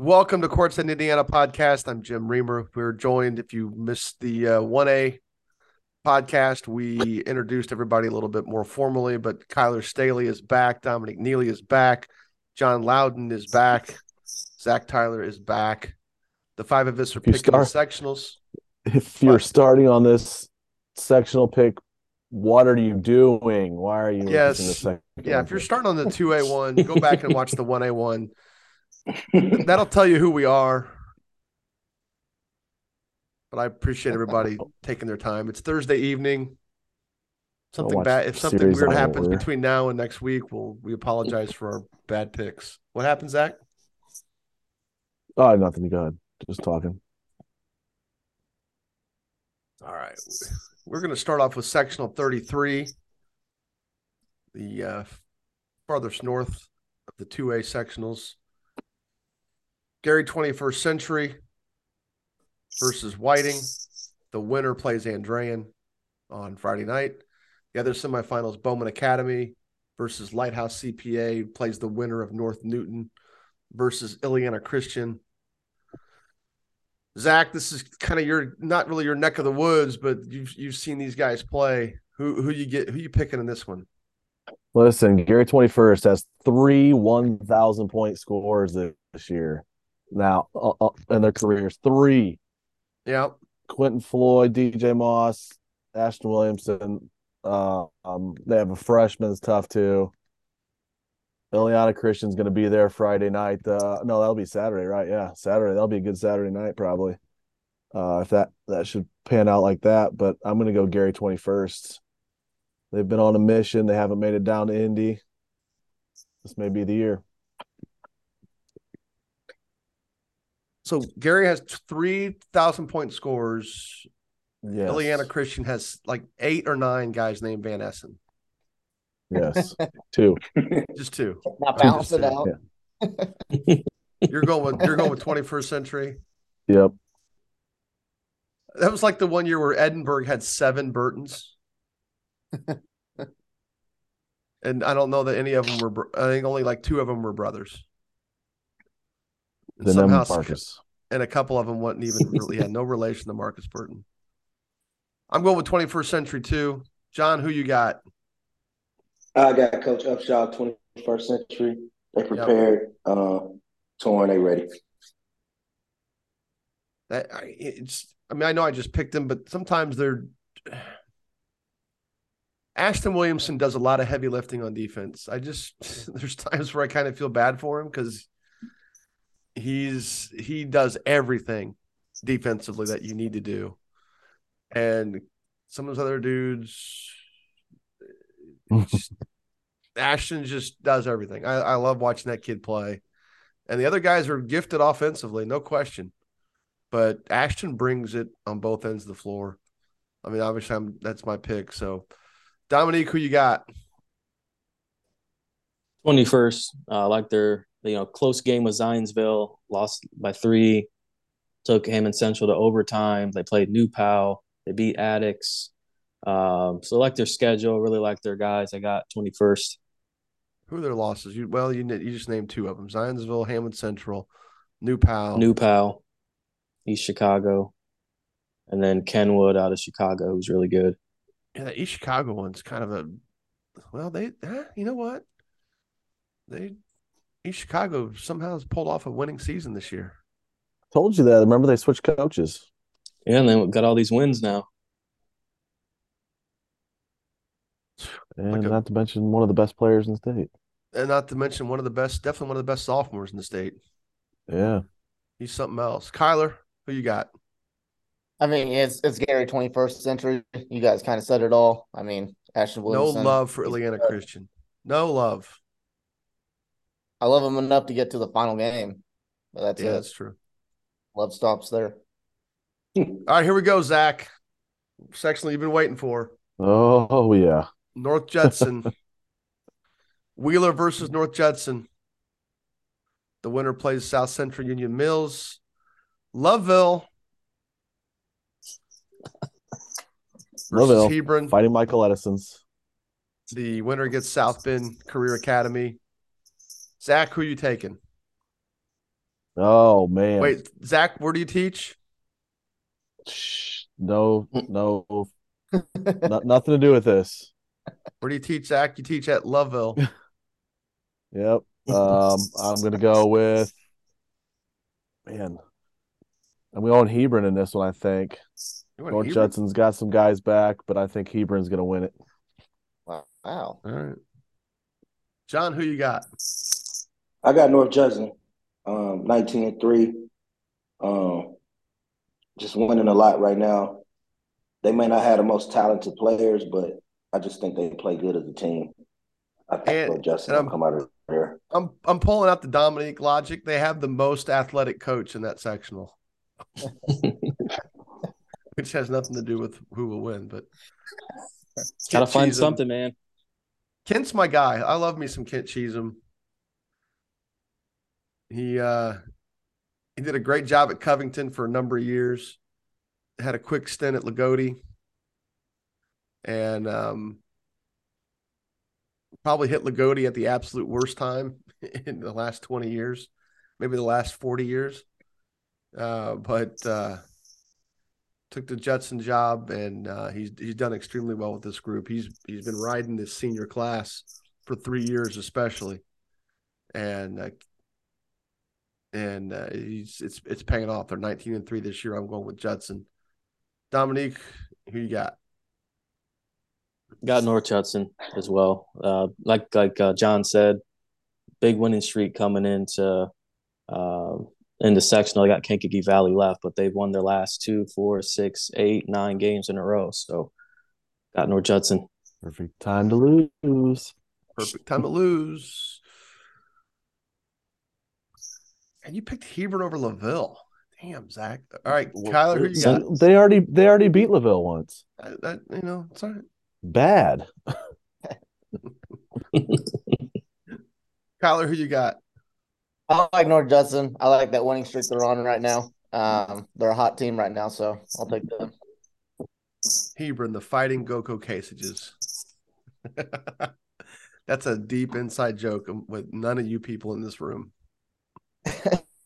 Welcome to Courtside Indiana podcast. I'm Jim Reamer. We're joined, if you missed the uh, 1A podcast, we introduced everybody a little bit more formally, but Kyler Staley is back. Dominic Neely is back. John Loudon is back. Zach Tyler is back. The five of us are picking the start- sectionals. If you're What? starting on this sectional pick, what are you doing? Why are you Yes. picking the second Yeah, if you're starting on the 2A1, go back and watch the 1A1. That'll tell you who we are. But I appreciate everybody taking their time. It's Thursday evening. Something bad if something weird happens between now and next week, we'll we apologize for our bad picks. What happened, Zach? Oh, nothing. To go ahead. Just talking. All right. We're going to start off with sectional 33, the uh, farthest north of the 2A sectionals. Gary 21st Century versus Whiting. The winner plays Andrean on Friday night. The other semifinals, Bowman Academy versus Lighthouse CPA plays the winner of North Newton versus Illiana Christian. Zach, this is kind of your not really your neck of the woods, but you've you've seen these guys play. Who who you get who you picking in this one? Listen, Gary 21st has three 1,000 point scores this year now uh, uh, in their careers. Three. Yeah, Quentin Floyd, DJ Moss, Ashton Williamson. Uh, um, they have a freshman that's tough too. Illiana Christian's going to be there Friday night. Uh, no, that'll be Saturday, right? Yeah, Saturday. That'll be a good Saturday night, probably. Uh, if that that should pan out like that, but I'm going to go Gary 21st. They've been on a mission. They haven't made it down to Indy. This may be the year. So Gary has three thousand point scores. Yes. Illiana Christian has like eight or nine guys named Van Essen. Yes. Two. Just two. Not balance it out. Yeah. You're going with you're going with twenty first century. Yep. That was like the one year where Edinburgh had seven Burtons. and I don't know that any of them were. I think only like two of them were brothers. And Then somehow- Marcus. And a couple of them wasn't even really had no relation to Marcus Burton. I'm going with 21st century too. John, who you got? I got Coach Upshaw, 21st century. They prepared, uh, torn, they ready. That I, it's. I mean, I know I just picked them, but sometimes they're. Ashton Williamson does a lot of heavy lifting on defense. I just there's times where I kind of feel bad for him because he's he does everything defensively that you need to do, and some of those other dudes. just- Ashton just does everything. I, I love watching that kid play. And the other guys are gifted offensively, no question. But Ashton brings it on both ends of the floor. I mean, obviously, I'm, that's my pick. So, Dominique, who you got? Twenty first, uh, like their you know close game with Zionsville, lost by three, took Hammond Central to overtime. They played New Pal, they beat Addicts. Um, so like their schedule, really like their guys. I got twenty first. Who are their losses? You well, you you just named two of them: Zionsville, Hammond Central, New Pal. New Pal, East Chicago, and then Kenwood out of Chicago, who's really good. Yeah, that East Chicago one's kind of a. Well, they, eh, you know what? They East Chicago somehow has pulled off a winning season this year. Told you that. Remember they switched coaches. Yeah, and they got all these wins now. And Like a- not to mention one of the best players in the state. And not to mention one of the best, definitely one of the best sophomores in the state. Yeah. He's something else. Kyler, who you got? I mean, it's it's Gary 21st century. You guys kind of said it all. I mean, Ashton No love for he's Illiana. Christian. No love. I love him enough to get to the final game. But that's yeah, it. that's true. Love stops there. All right, here we go, Zach. Section you've been waiting for. Oh yeah. North Judson. Wheeler versus North Judson. The winner plays South Central Union Mills. LaVille versus LaVille Hebron. fighting Michael Edison's. The winner gets South Bend Career Academy. Zach, who you taking? Oh man. Wait, Zach, where do you teach? No, no, no- nothing to do with this. Where do you teach, Zach? You teach at LaVille. Yep. Um, I'm gonna go with man. I'm going Hebron in this one. I think You went North Hebron? Judson's got some guys back, but I think Hebron's gonna win it. Wow. All right. John, who you got? I got North Judson, um, 19 and 3. Um, just winning a lot right now. They may not have the most talented players, but I just think they play good as a team. I think And- North Judson and will come out of there. I'm I'm pulling out the Dominique logic. They have the most athletic coach in that sectional, which has nothing to do with who will win. But Gotta Kent find Cheatham. something, man. Kent's my guy. I love me some Kent Cheatham. He uh he did a great job at Covington for a number of years. Had a quick stint at Lagodi. And um probably hit Lagodi at the absolute worst time in the last 20 years, maybe the last 40 years. Uh but uh took the Judson job and uh, he's he's done extremely well with this group. He's he's been riding this senior class for three years, especially, and uh, and uh, he's it's it's paying off. They're nineteen and three this year. I'm going with Judson. Dominique, who you got? Got North Judson as well. Uh, like like uh, John said, big winning streak coming into uh, into sectional. They got Kankakee Valley left, but they've won their last two, four, six, eight, nine games in a row. So got North Judson. Perfect time to lose. Perfect time to lose. And you picked Hebron over Laville. Damn, Zach. All right, Kyler, who you got? They already they already beat Laville once. Uh, that, you know, it's all right. Bad. Kyler, who you got? I like North Judson. I like that winning streak they're on right now. Um, they're a hot team right now, so I'll take them. Hebron, the fighting Goko Casages. That's a deep inside joke with none of you people in this room.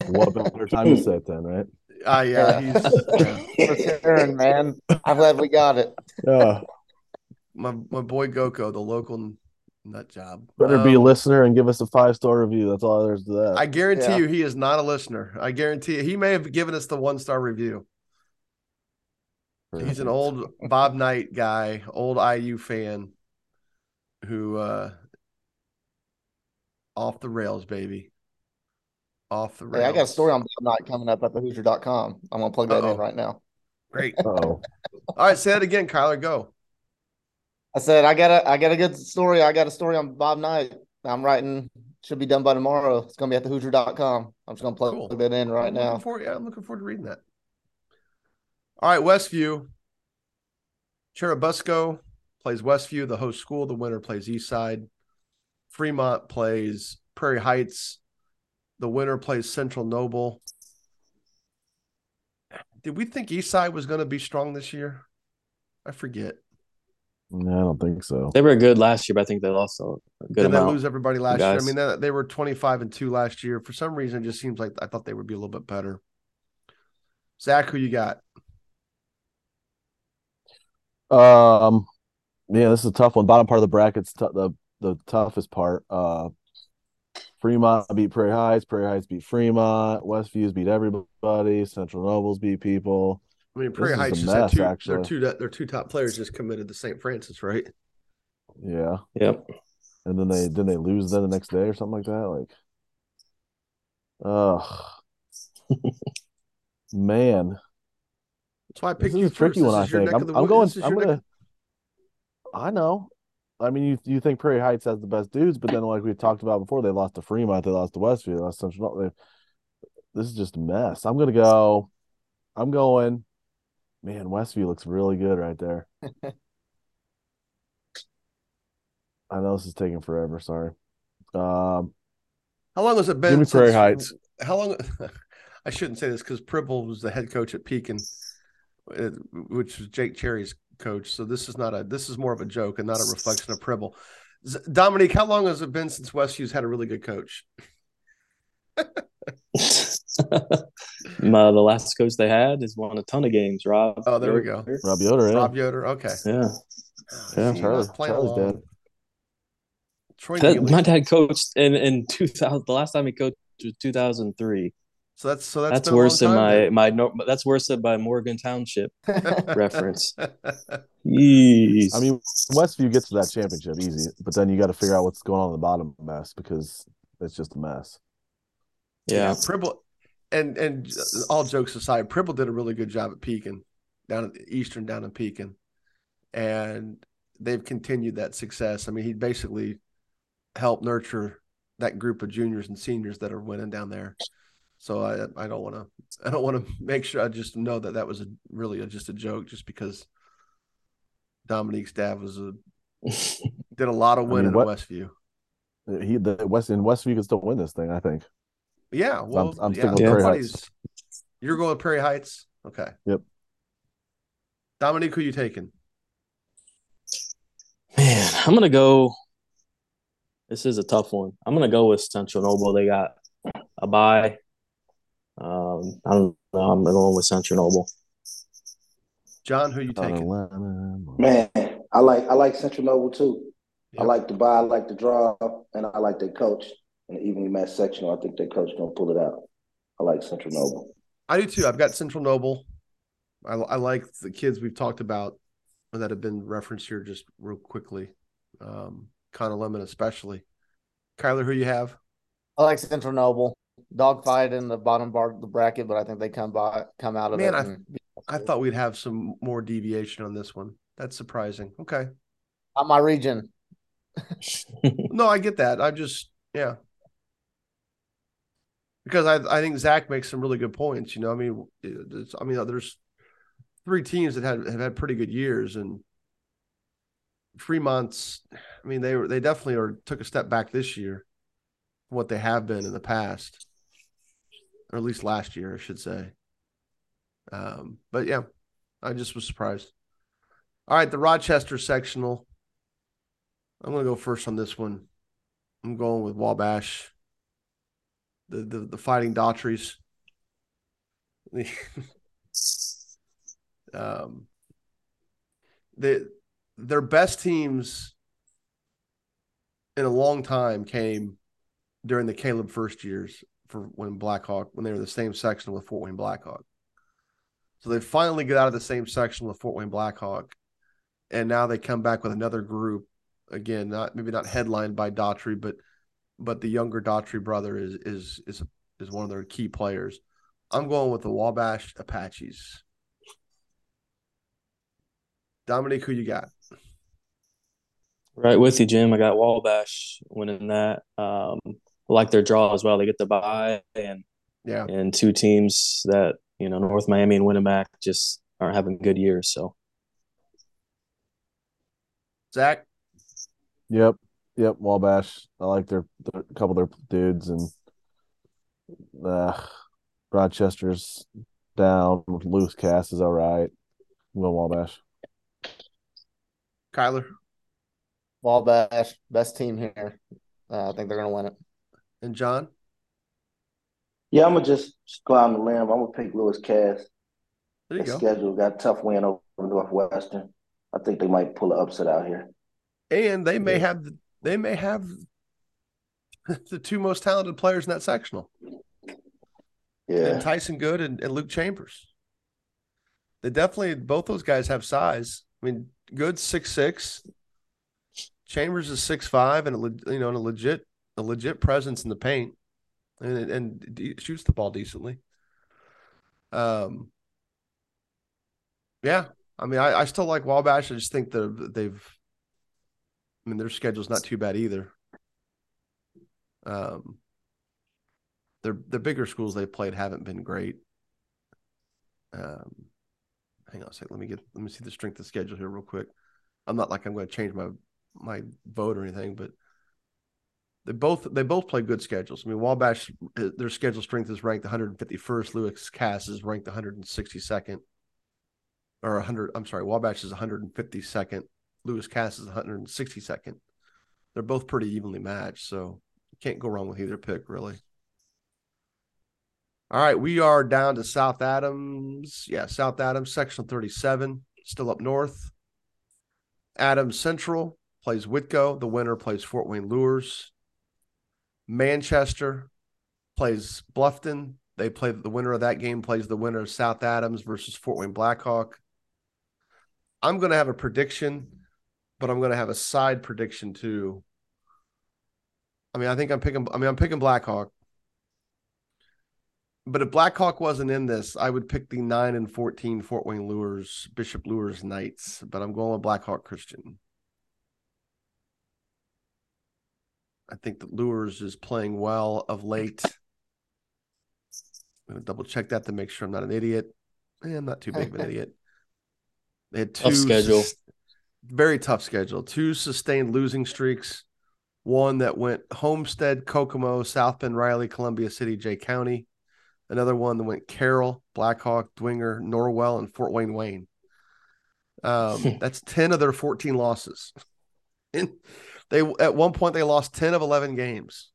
What better time to say it then, right? Ah, yeah, Yeah. he's For sure, man. I'm glad we got it. Yeah. my my boy Goko, the local nut job. Better be a Um, listener and give us a five star review. That's all there is to that. I guarantee Yeah. you, he is not a listener. I guarantee you, he may have given us the one star review. He's an old Bob Knight guy, old IU fan, who uh off the rails, baby. Off the rails. Hey, I got a story on Bob Knight coming up at the Hoosier.com. I'm gonna plug that Uh-oh. in right now. Great. Oh, All right, say it again, Kyler. Go. I said I got a I got a good story. I got a story on Bob Knight. I'm writing should be done by tomorrow. It's gonna be at the Hoosier.com. I'm just gonna plug Cool. that in right I'm now. Looking forward, yeah, I'm looking forward to reading that. All right, Westview. Churubusco plays Westview, the host school. The winner plays Eastside. Fremont plays Prairie Heights. The winner plays Central Noble. Did we think Eastside was going to be strong this year? I forget. no, I don't think so. They were good last year, but I think they lost a a good Did they lose everybody last year? I mean, they, they were 25 and 2 last year. For some reason, it just seems like I thought they would be a little bit better. Zach, who you got? Um, yeah, this is a tough one. Bottom part of the bracket's t- the the toughest part. Uh, Fremont beat Prairie Heights. Prairie Heights beat Fremont. Westviews beat everybody. Central Nobles beat people. I mean, Prairie is a Heights just had mess, two. Their two. Their two top players just committed to St. Francis, right? Yeah, Yep. and then they didn't they lose then the next day or something like that. Like, ugh, man, That's why I this picked is you a tricky first. one. I your think neck I'm, of the I'm going. this is I'm your gonna. I know. I mean, you you think Prairie Heights has the best dudes, but then like we talked about before, they lost to Fremont, they lost to Westview, they lost to Central. They, this is just a mess. I'm gonna go. I'm going. Man, Westview looks really good right there. I know this is taking forever. Sorry. Um, How long has it been? give me Prairie Heights. How long? I shouldn't say this because Pribble was the head coach at Pekin, uh, which was Jake Cherry's coach. So this is not a. This is more of a joke and not a reflection of Pribble. Dominique, how long has it been since Westview's had a really good coach? My, the last coach they had has won a ton of games. Rob. Oh, there we go. Rob Yoder, yeah. Rob Yoder. Okay. Yeah, oh, Yeah, See, Charlie- Charlie's along. dad. Troy That- my dad coached in in two thousand. The last time he coached was two thousand three. So that's so that's, That's, been a long worse than my then. my no, that's worse than my Morgan Township reference. Jeez. I mean, Westview gets to that championship easy, but then you got to figure out what's going on in the bottom mess because it's just a mess. yeah. Pribble, and and all jokes aside, Pribble did a really good job at Pekin, down at Eastern, down in Pekin, and they've continued that success. I mean, he basically helped nurture that group of juniors and seniors that are winning down there. So I I don't want to I don't want to make sure I just know that that was a really a, just a joke just because Dominique's dad was a did a lot of I mean, what- at Westview. Uh, he the West in Westview can still win this thing, I think. Yeah, well, I'm yeah, sticking with Prairie everybody's- You're going with Prairie Heights, okay? Yep. Dominique, who you taking? Man, I'm gonna go. This is a tough one. I'm gonna go with Central Noble. They got a bye. Um, I don't know. I'm going with Central Noble. John, who you taking? Man, I like I like Central Noble too. I like the buy, I like the draw, and I like their coach. And evenly matched sectional, I think their coach gonna pull it out. I like Central Noble. I do too. I've got Central Noble. I, I like the kids we've talked about that have been referenced here just real quickly. Um, Connor Lemon, especially. Kyler, who you have? I like Central Noble. Dogfight in the bottom bar of the bracket, but I think they come by come out of Man, it. I- I thought we'd have some more deviation on this one. That's surprising. Okay. Not my region. No, I get that. I just, yeah. Because I, I think Zach makes some really good points. You know, I mean, it's, I mean, there's three teams that had have had pretty good years, and Fremont's. I mean, they were they definitely are took a step back this year, what they have been in the past, or at least last year, I should say. Um, but yeah, I just was surprised. All right, the Rochester sectional. I'm gonna go first on this one. I'm going with Wabash. The the, the fighting Daughtry's. um the their best teams in a long time came during the Caleb Furst years for when Blackhawk when they were the same section with Fort Wayne Blackhawk. So they finally get out of the same section with Fort Wayne Blackhawk, and now they come back with another group again, not maybe not headlined by Daughtry, but but the younger Daughtry brother is is is is one of their key players. I'm going with the Wabash Apaches. Dominic, who you got? Right with you, Jim. I got Wabash winning that. Um, like their draw as well. They get the bye and Yeah, and two teams that you know North Miami and Winamac just aren't having good years. So Zach. Yep, yep. Wabash. I like their, their a couple of their dudes and uh, Rochester's down. Lewis Cass is all right. I'm going Wabash. Kyler Wabash, best team here. Uh, I think they're gonna win it. And John. Yeah, I'm gonna just, just go out on the limb. I'm gonna pick Lewis Cass. There you Their go. schedule got a tough win over Northwestern. I think they might pull an upset out here. And they may Yeah. have they may have the two most talented players in that sectional. Yeah. and Tyson Good and, and Luke Chambers. They definitely both those guys have size. I mean, Good's six six, Chambers is six five, and a, you know, and a legit a legit presence in the paint, and and shoots the ball decently. Um, yeah, I mean, I, I still like Wabash. I just think that they've, I mean, their schedule's not too bad either. Um, their the bigger schools they played haven't been great. Um, hang on a second. Let me get let me see the strength of schedule here real quick. I'm not like I'm going to change my my vote or anything, but they both they both play good schedules. I mean, Wabash uh, their schedule strength is ranked 151st. Lewis Cass is ranked 162nd, or 100. I'm sorry, Wabash is 152nd. Lewis Cass is 162nd. They're both pretty evenly matched, so you can't go wrong with either pick, really. All right, we are down to South Adams. Yeah, South Adams, section 37, still up north. Adams Central plays Whitko. The winner plays Fort Wayne Luers. Manchester plays Bluffton. They play the winner of that game plays the winner of South Adams versus Fort Wayne Blackhawk. I'm going to have a prediction, but I'm going to have a side prediction too. I mean, I think I'm picking. I mean, I'm picking Blackhawk. But if Blackhawk wasn't in this, I would pick the nine and fourteen Fort Wayne Luers, Bishop Luers Knights. But I'm going with Blackhawk Christian. I think that Luers is playing well of late. I'm gonna double check that to make sure I'm not an idiot. Eh, I'm not too big of an idiot. They had two Tough schedule. sus- very tough schedule. Two sustained losing streaks. One that went Homestead, Kokomo, South Bend, Riley, Columbia City, Jay County. Another one that went Carroll, Blackhawk, Dwenger, Norwell, and Fort Wayne Wayne. Um, that's 10 of their 14 losses. And they at one point they lost 10 of 11 games.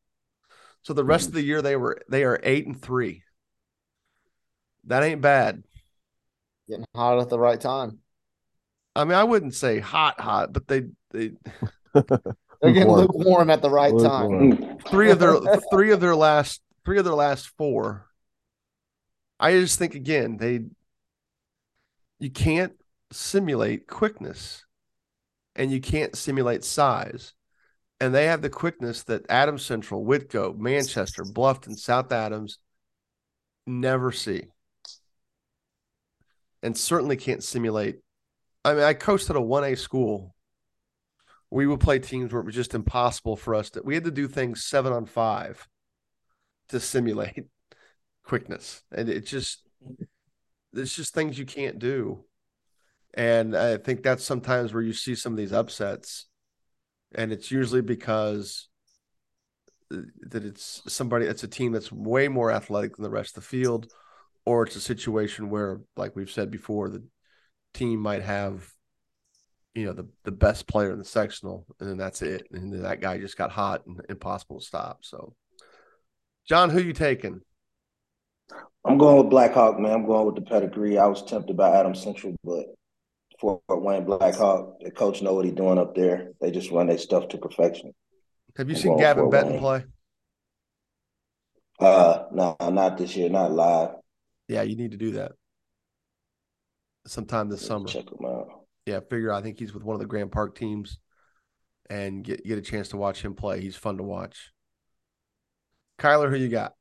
So the rest of the mm. year they were they are 8 and 3. That ain't bad. Getting hot at the right time. I mean, I wouldn't say hot hot, but they they They're getting Lukewarm. lukewarm at the right time. Three of their three of their last three of their last four. I just think again they you can't simulate quickness and you can't simulate size. And they have the quickness that Adams Central, Whitko, Manchester, Bluffton, South Adams never see. And certainly can't simulate. I mean, I coached at a 1A school. We would play teams where it was just impossible for us to we had to do things seven on five to simulate quickness. And it just it's just things you can't do. And I think that's sometimes where you see some of these upsets. And it's usually because that it's somebody it's a team that's way more athletic than the rest of the field, or it's a situation where, like we've said before, the team might have, you know, the the best player in the sectional, and then that's it. And then that guy just got hot and impossible to stop. So, John, who you taking? I'm going with Blackhawk, man. I'm going with the pedigree. I was tempted by Adam Central, but Fort Wayne Blackhawk, the coach know what he's doing up there. They just run their stuff to perfection. Have you I'm seen Gavin for Benton play? Uh, no, not this year, not live. Yeah, you need to do that sometime this summer. Check him out. Yeah, figure I think he's with one of the Grand Park teams and get get a chance to watch him play. He's fun to watch. Kyler, who you got?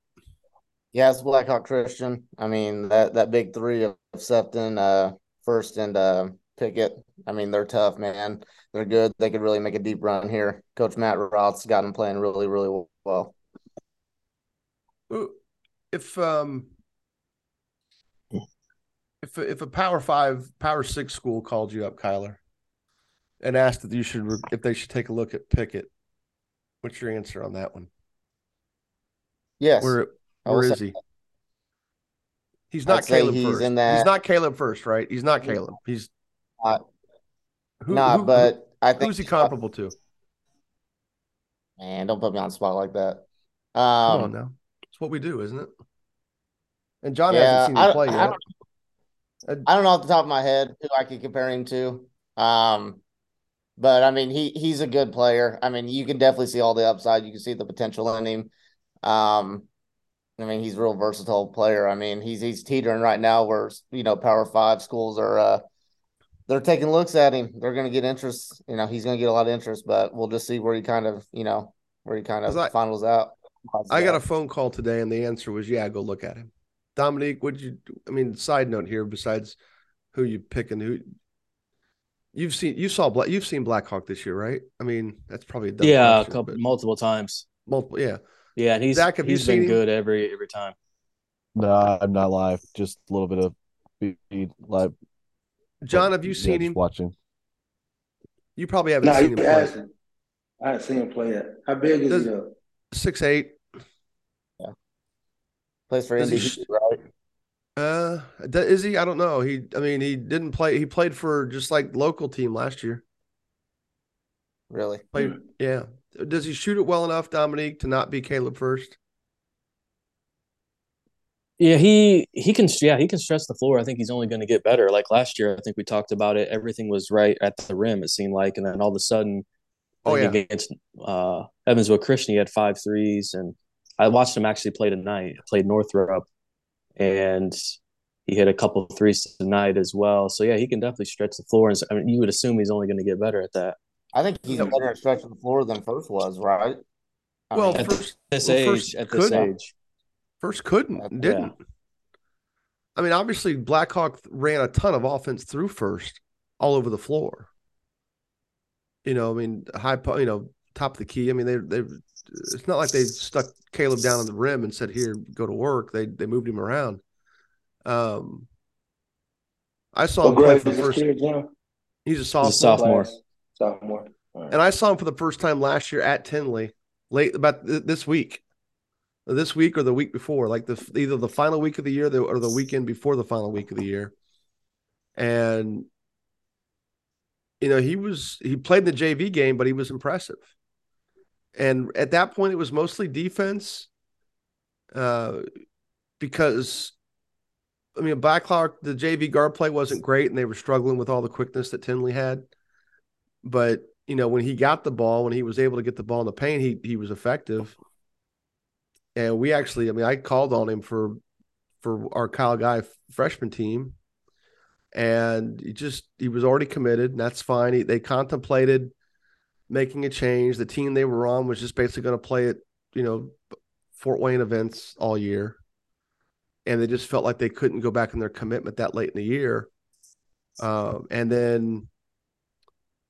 Yeah, it's Blackhawk Christian. I mean that that big three of Sefton, uh, Furst and uh, Pickett. I mean they're tough, man. They're good. They could really make a deep run here. Coach Matt Roth's got them playing really, really well. If um if if a Power Five, Power Six school called you up, Kyler, and asked if you should if they should take a look at Pickett, what's your answer on that one? Yes, Where where is will where say he? He's not Caleb he's first. in He's not Caleb Furst, right? He's not Caleb. He's Not- who, nah, who- but I think who's he comparable to? Man, don't put me on the spot like that. Come on Um, now. It's what we do, isn't it? And John yeah, hasn't seen I, him play I yet. don't, Uh, I don't know off the top of my head who I could compare him to. Um, but I mean, he he's a good player. I mean, you can definitely see all the upside. You can see the potential in him. Um, I mean, he's a real versatile player. I mean, he's he's teetering right now where you know Power Five schools are uh they're taking looks at him. They're going to get interest. You know, he's going to get a lot of interest, but we'll just see where he kind of you know where he kind of I- finals out. I got a phone call today, and the answer was, "Yeah, go look at him." Dominique, would you? I mean, side note here, besides who you picking, who you've seen, you saw Black, you've seen Blackhawk this year, right? I mean, that's probably a dumb yeah, a couple but multiple times. multiple, yeah. Yeah, and he's Zach, have you he's seen been him? good every every time. No, I'm not live. Just a little bit of speed live. John, have you Yeah, seen him? Watching. You probably haven't No, seen him play. hasn't. I haven't seen him play yet. How big is Does- he though? Six eight. Yeah. plays for Does he Indy, right? Uh, d- is he? I don't know. He, I mean, he didn't play. He played for just like local team last year. Really? Played, yeah. Does he shoot it well enough, Dominique, to not be Caleb Furst? Yeah, he he can yeah he can stretch the floor. I think he's only going to get better. Like last year, I think we talked about it. Everything was right at the rim. It seemed like, and then all of a sudden, Oh, think yeah. against uh, Evansville Christian, he had five threes, and I watched him actually play tonight. Played Northrop, and he hit a couple of threes tonight as well. So yeah, he can definitely stretch the floor. And I mean, you would assume he's only going to get better at that. I think he's Yeah. better at stretching the floor than Furst was, right? I Well, mean, At first, this well, age, at this could- age, Furst couldn't, didn't. I mean, obviously, Blackhawk ran a ton of offense through Furst, all over the floor. You know, I mean, high, you know, top of the key. I mean, they they. It's not like they stuck Caleb down on the rim and said, "Here, go to work." They they moved him around. Um, I saw What him play for the first. kid, Jim? He's a He's sophomore, a sophomore. Sophomore. All right. and I saw him for the first time last year at Tinley, late about th- this week, this week or the week before, like the either the final week of the year or the weekend before the final week of the year, and you know he was he played in the JV game, but he was impressive. And at that point, it was mostly defense, uh, because I mean, Blackhawk the JV guard play wasn't great, and they were struggling with all the quickness that Tinley had. But you know when he got the ball when he was able to get the ball in the paint he he was effective and we actually i mean i called on him for for our kyle guy freshman team. And he just he was already committed. And that's fine. He, they contemplated making a change. The team they were on was just basically going to play at you know fort wayne events all year. And they just felt like they couldn't go back in their commitment that late in the year. Um, and then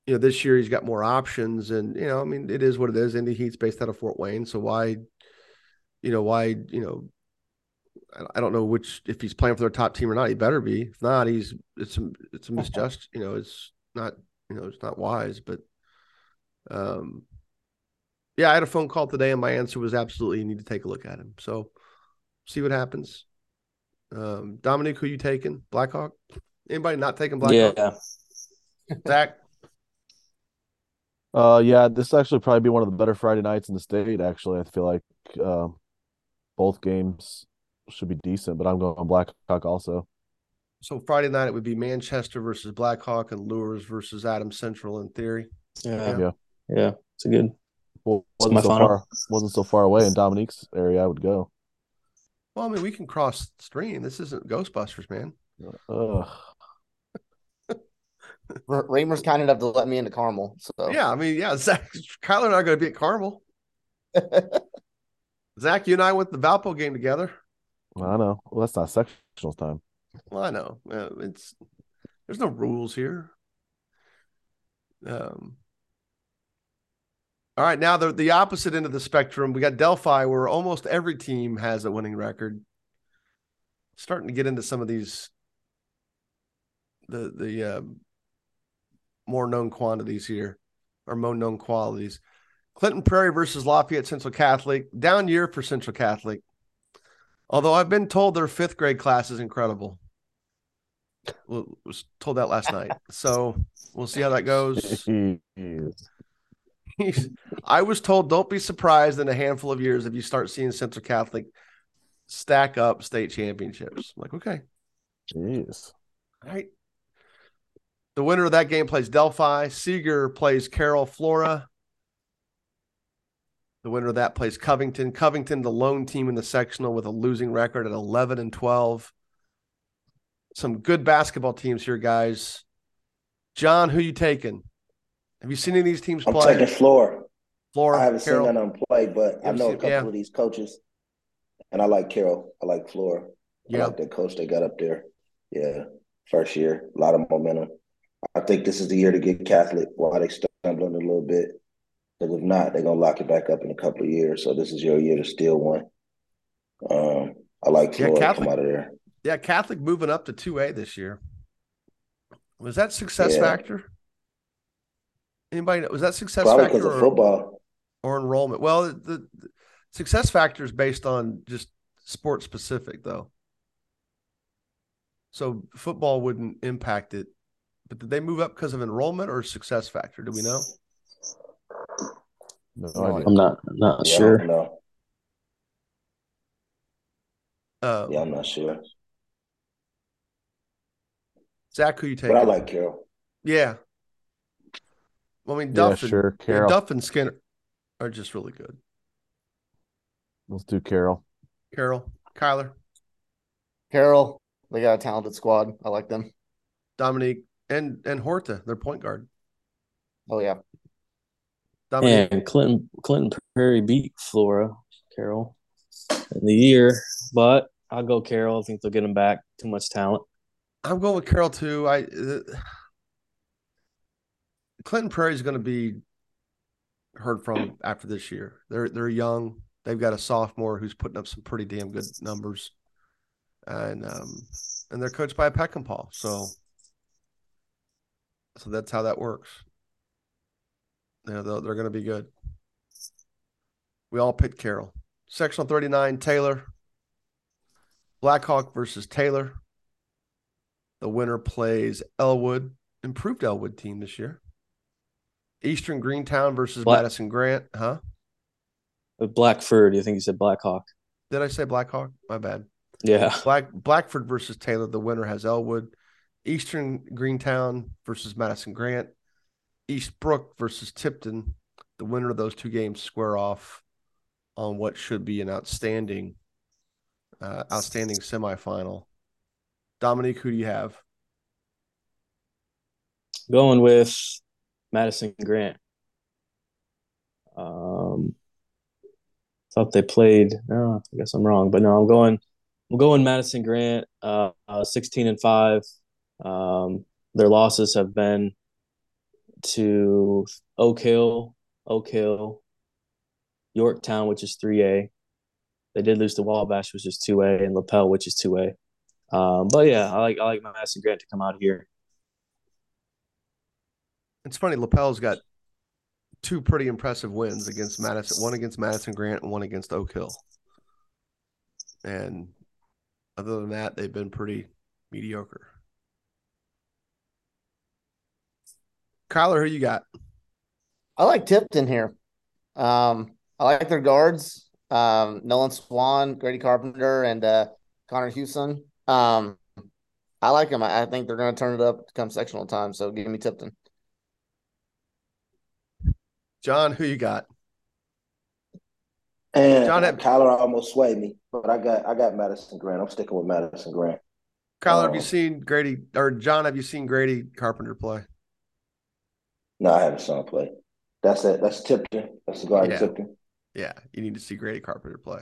you know, this year he's got more options, and you know, I mean, it is what it is. Indy Heat's based out of Fort Wayne, so why, you know, why, you know, I- I don't know which if he's playing for their top team or not. He better be. If not, he's it's a it's a misjust. You know, it's not you know it's not wise. But, um, yeah, I had a phone call today, and my answer was absolutely you need to take a look at him. So, see what happens. Um, Dominic, who you taking? Blackhawk? Anybody not taking Blackhawk? yeah. Zach. Uh, yeah, this actually probably be one of the better Friday nights in the state. Actually, I feel like uh, both games should be decent, but I'm going Blackhawk also. So Friday night it would be Manchester versus Blackhawk and Luers versus Adam Central in theory. Yeah. Yeah. Yeah. It's a good. Well, wasn't my so final. far wasn't so far away in Dominique's area. I would go. Well, I mean, we can cross stream. This isn't Ghostbusters, man. Ugh. R- Reamer's kind enough to let me into Carmel. So Yeah, I mean, yeah, Zach, Kyler and I are going to be at Carmel. Zach, you and I went to the Valpo game together. I know. Well, that's not sectionals time. Well, I know uh, it's there's no rules here. Um. All right, now the the opposite end of the spectrum, we got Delphi, where almost every team has a winning record. Starting to get into some of these the the um, more known quantities here, or more known qualities. Clinton Prairie versus Lafayette Central Catholic. Down year for Central Catholic. Although I've been told their fifth grade class is incredible. Well, was told that last night. So we'll see how that goes. I was told don't be surprised in a handful of years if you start seeing Central Catholic stack up state championships. I'm like, okay, Jeez. all right. The winner of that game plays Delphi. Seeger plays Carroll, Flora. The winner of that plays Covington. Covington, the lone team in the sectional with a losing record at 11 and 12. Some good basketball teams here, guys. John, who you taking? Have you seen any of these teams I'm play? taking Flora. Flora, I haven't Carroll. seen none of them play, but I know a couple yeah. of these coaches, and I like Carroll. I like Flora. I Yeah. like that coach they got up there. Yeah, first year, a lot of momentum. I think this is the year to get Catholic while they stumbling a little bit. Because if not, they're gonna lock it back up in a couple of years. So this is your year to steal one. Um, I like Yeah, Catholic- come out of there. Yeah, Catholic moving up to 2A this year. Was that success Yeah. factor? Anybody know? Was that success Probably factor because of or, football. or enrollment? Well, the, the success factor is based on just sport specific, though. So football wouldn't impact it. But did they move up because of enrollment or success factor? Do we know? No No idea. I'm not not Yeah, sure. don't. Uh, Yeah, I'm not sure, Zach, who you taking? but I like Carroll. Yeah. I mean, Yeah, Duff and sure. yeah, Duff and Skinner are just really good. Let's do Carroll. Carroll, Kyler, Carroll, they got a talented squad. I like them. Dominique, and and Horta, their point guard. Oh yeah. Dominique, And Clinton Clinton Prairie beat Flora Carroll in the year, but I'll go Carroll. I think they'll get him back. Too much talent. I'm going with Carroll too. I uh, Clinton Prairie is going to be heard from after this year. They're they're young. They've got a sophomore who's putting up some pretty damn good numbers, and um, and they're coached by a Peckinpah. So so that's how that works. You know, they're, they're going to be good. We all picked Carroll. Sectional 39, Taylor. Blackhawk versus Taylor. The winner plays Elwood, improved Elwood team this year. Eastern Greentown versus Black- Madison Grant. Huh? With Blackford, you think you said Blackhawk? Did I say Blackhawk? My bad. Yeah. Black Blackford versus Taylor. The winner has Elwood. Eastern Greentown versus Madison Grant. East Brook versus Tipton. The winner of those two games square off on what should be an outstanding, uh, outstanding semifinal. Dominique, who do you have? Going with Madison Grant. Um, thought they played. No, I guess I'm wrong, but no, I'm going. I'm going Madison Grant. Uh, uh 16 and five. Um, their losses have been to Oak Hill, Oak Hill, Yorktown, which is 3A. They did lose to Wabash, which is 2A, and Lapel, which is 2A. Um, but yeah, I like I like Madison Grant to come out here. It's funny. Lapel's got two pretty impressive wins against Madison. One against Madison Grant and one against Oak Hill. And other than that, they've been pretty mediocre. Kyler, who you got? I like Tipton here. Um, I like their guards. Um, Nolan Swan, Grady Carpenter, and uh, Connor Houston. Um, I like them. I, I think they're going to turn it up come sectional time. So give me Tipton. John, who you got? And John John had- Kyler almost swayed me, but I got I got Madison Grant. I'm sticking with Madison Grant. Kyler, have you Oh. seen Grady or John? Have you seen Grady Carpenter play? No, I haven't saw him play. That's it. That's Tipton. That's the guard Yeah. Tipton. Yeah, you need to see Grady Carpenter play.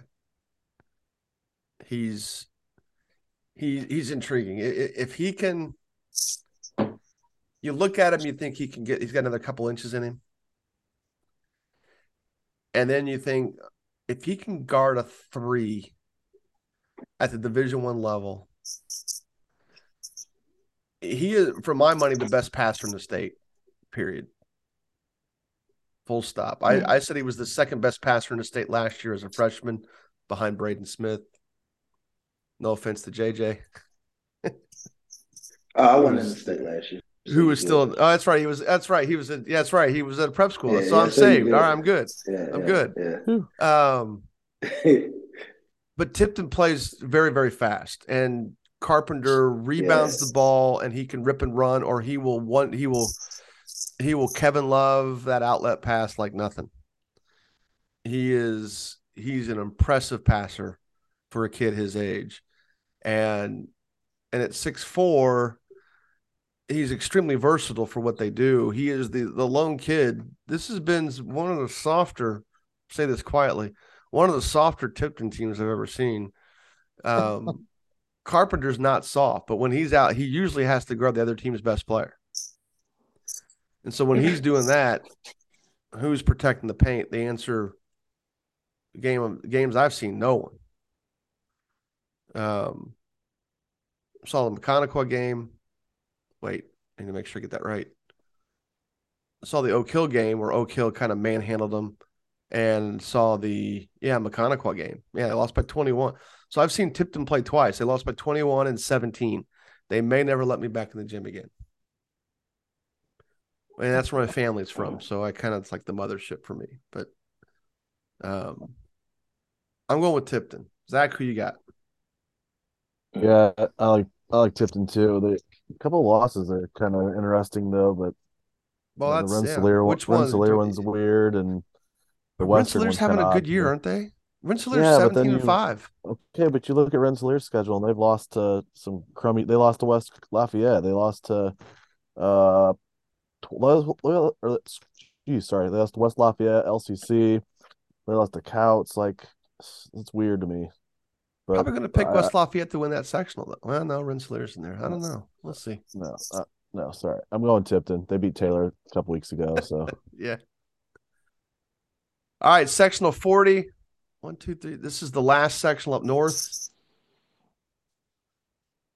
He's he he's intriguing. If he can, you look at him, you think he can get. He's got another couple inches in him, and then you think if he can guard a three at the Division One level, he is, for my money, the best passer in the state. Period. Full stop. I, I said he was the second best passer in the state last year as a freshman, behind Braden Smith. No offense to JJ, Oh, I wasn't in the state last year. who was still. Oh, that's right. He was. That's right. He was. At, yeah, that's right. He was at a prep school. Yeah, so yeah, I'm so saved. All right, I'm good. Yeah, I'm good. Yeah. Um, but Tipton plays very, very fast, and Carpenter rebounds Yes. the ball, and he can rip and run, or he will one. He will. He will Kevin Love that outlet pass like nothing. He is. He's an impressive passer for a kid his age, and and at six four, he's extremely versatile for what they do. He is the the lone kid. This has been one of the softer. Say this quietly one of the softer Tipton teams I've ever seen. Um, Carpenter's not soft, but when he's out, he usually has to guard the other team's best player. And so when he's doing that, who's protecting the paint? The answer game of games I've seen, no one. Um, saw the Mechanical game. Wait, I need to make sure I get that right. Saw the Oak Hill game where Oak Hill kind of manhandled them and saw the yeah Mechanical game. Yeah, they lost by 21. So I've seen Tipton play twice. They lost by 21 and 17. They may never let me back in the gym again. And that's where my family's from. So I kind of it's like the mothership for me. But um I'm going with Tipton. Zach, who you got? Yeah, I like I like Tipton too. They a couple of losses are kind of interesting though, but Well, that's the yeah. Rensselaer one, Which one? Rensselaer one's weird, and the But Western Rensselaer's one's having a good year, aren't they? Rensselaer's Yeah, 17 and 5. Okay, but you look at Rensselaer's schedule and they've lost to some crummy. They lost to West Lafayette. They lost to uh, geez, sorry, they lost to West Lafayette, LCC. They lost to Couts. Like it's, weird to me. But Probably going to pick I- West Lafayette to win that sectional. Though. Well, no, Rensselaer's in there. I don't know. We'll see. no, uh, no, sorry, I'm going Tipton. They beat Taylor a couple weeks ago, so Yeah. All right, sectional 40. One, two, three. This is the last sectional up north.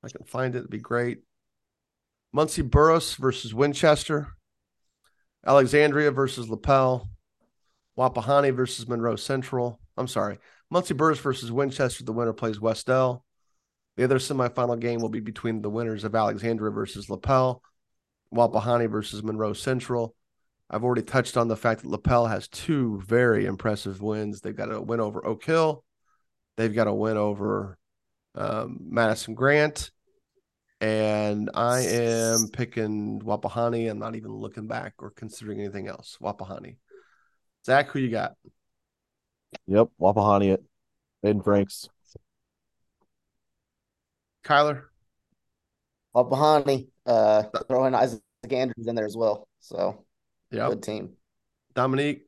If I can find it, it'd be great. Muncie Burris versus Winchester. Alexandria versus Lapel. Wapahani versus Monroe Central. I'm sorry. Muncie Burris versus Winchester. The winner plays Wes-Del. The other semifinal game will be between the winners of Alexandria versus Lapel, Wapahani versus Monroe Central. I've already touched on the fact that Lapel has two very impressive wins. They've got a win over Oak Hill. They've got a win over um, Madison Grant. And I am picking Wapahani. I'm not even looking back or considering anything else. Wapahani. Zach, who you got? yep, Wapahani it. Aiden Franks. Kyler? Wapahani, uh, throwing Isaac Andrews in there as well. So Yep. good team. Dominique?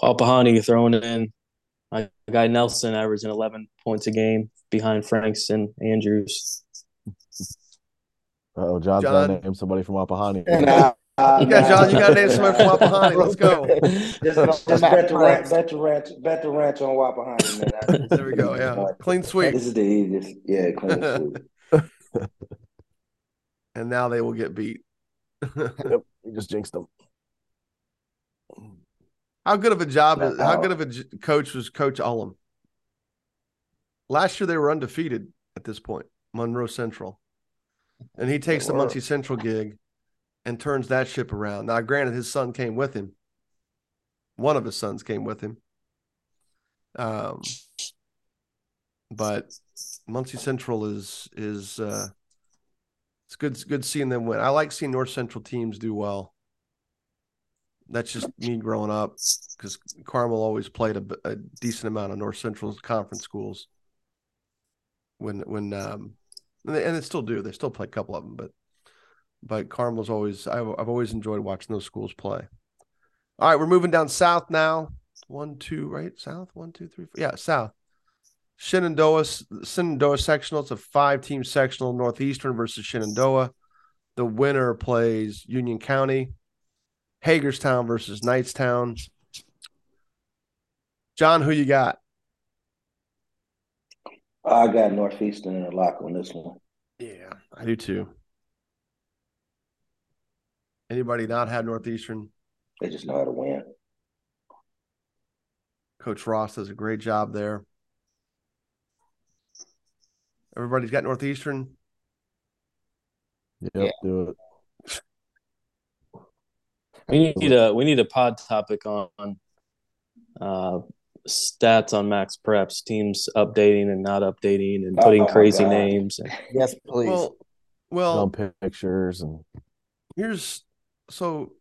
Wapahani throwing it in. My guy Nelson averaging 11 points a game behind Franks and Andrews. Oh, John's John. gonna name somebody from Wapahani. Nah, uh, Yeah, John, you got to name somebody from Wapahani. Let's go. Just, just bet the ranch, bet the ranch, bet the ranch on Wapahani, man. There we go. Yeah. Clean sweep. This is the easiest. Yeah, clean sweep. And now they will get beat. We just jinxed them. How good of a job? Not How good of a j- coach was Coach Ullum? Last year they were undefeated at this point, Monroe Central, and he takes the. Muncie Central gig and turns that ship around. Now, granted, his son came with him. One of his sons came with him. Um, but Muncie Central is is uh, it's good good seeing them win. I like seeing North Central teams do well. That's just me growing up because Carmel always played a, a decent amount of North Central's conference schools. When when um and they, and they still do they still play a couple of them but but Carmel's always I've, I've always enjoyed watching those schools play. All right, we're moving down south now. One, two, right? South. One, two, three, four. Yeah, south. Shenandoah, Shenandoah sectional. It's a five-team sectional. Northeastern versus Shenandoah. The winner plays Union County. Hagerstown versus Knightstown. John, who you got? I got Northeastern in a lock on this one. Yeah, I do too. Anybody not have Northeastern? They just know how to win. Coach Ross does a great job there. Everybody's got Northeastern. Yep, Yeah. do it. We need a we need a pod topic on uh, stats on MaxPreps teams updating and not updating and Oh putting my crazy God. names. And, Yes, please. Well, well, Some pictures and here's so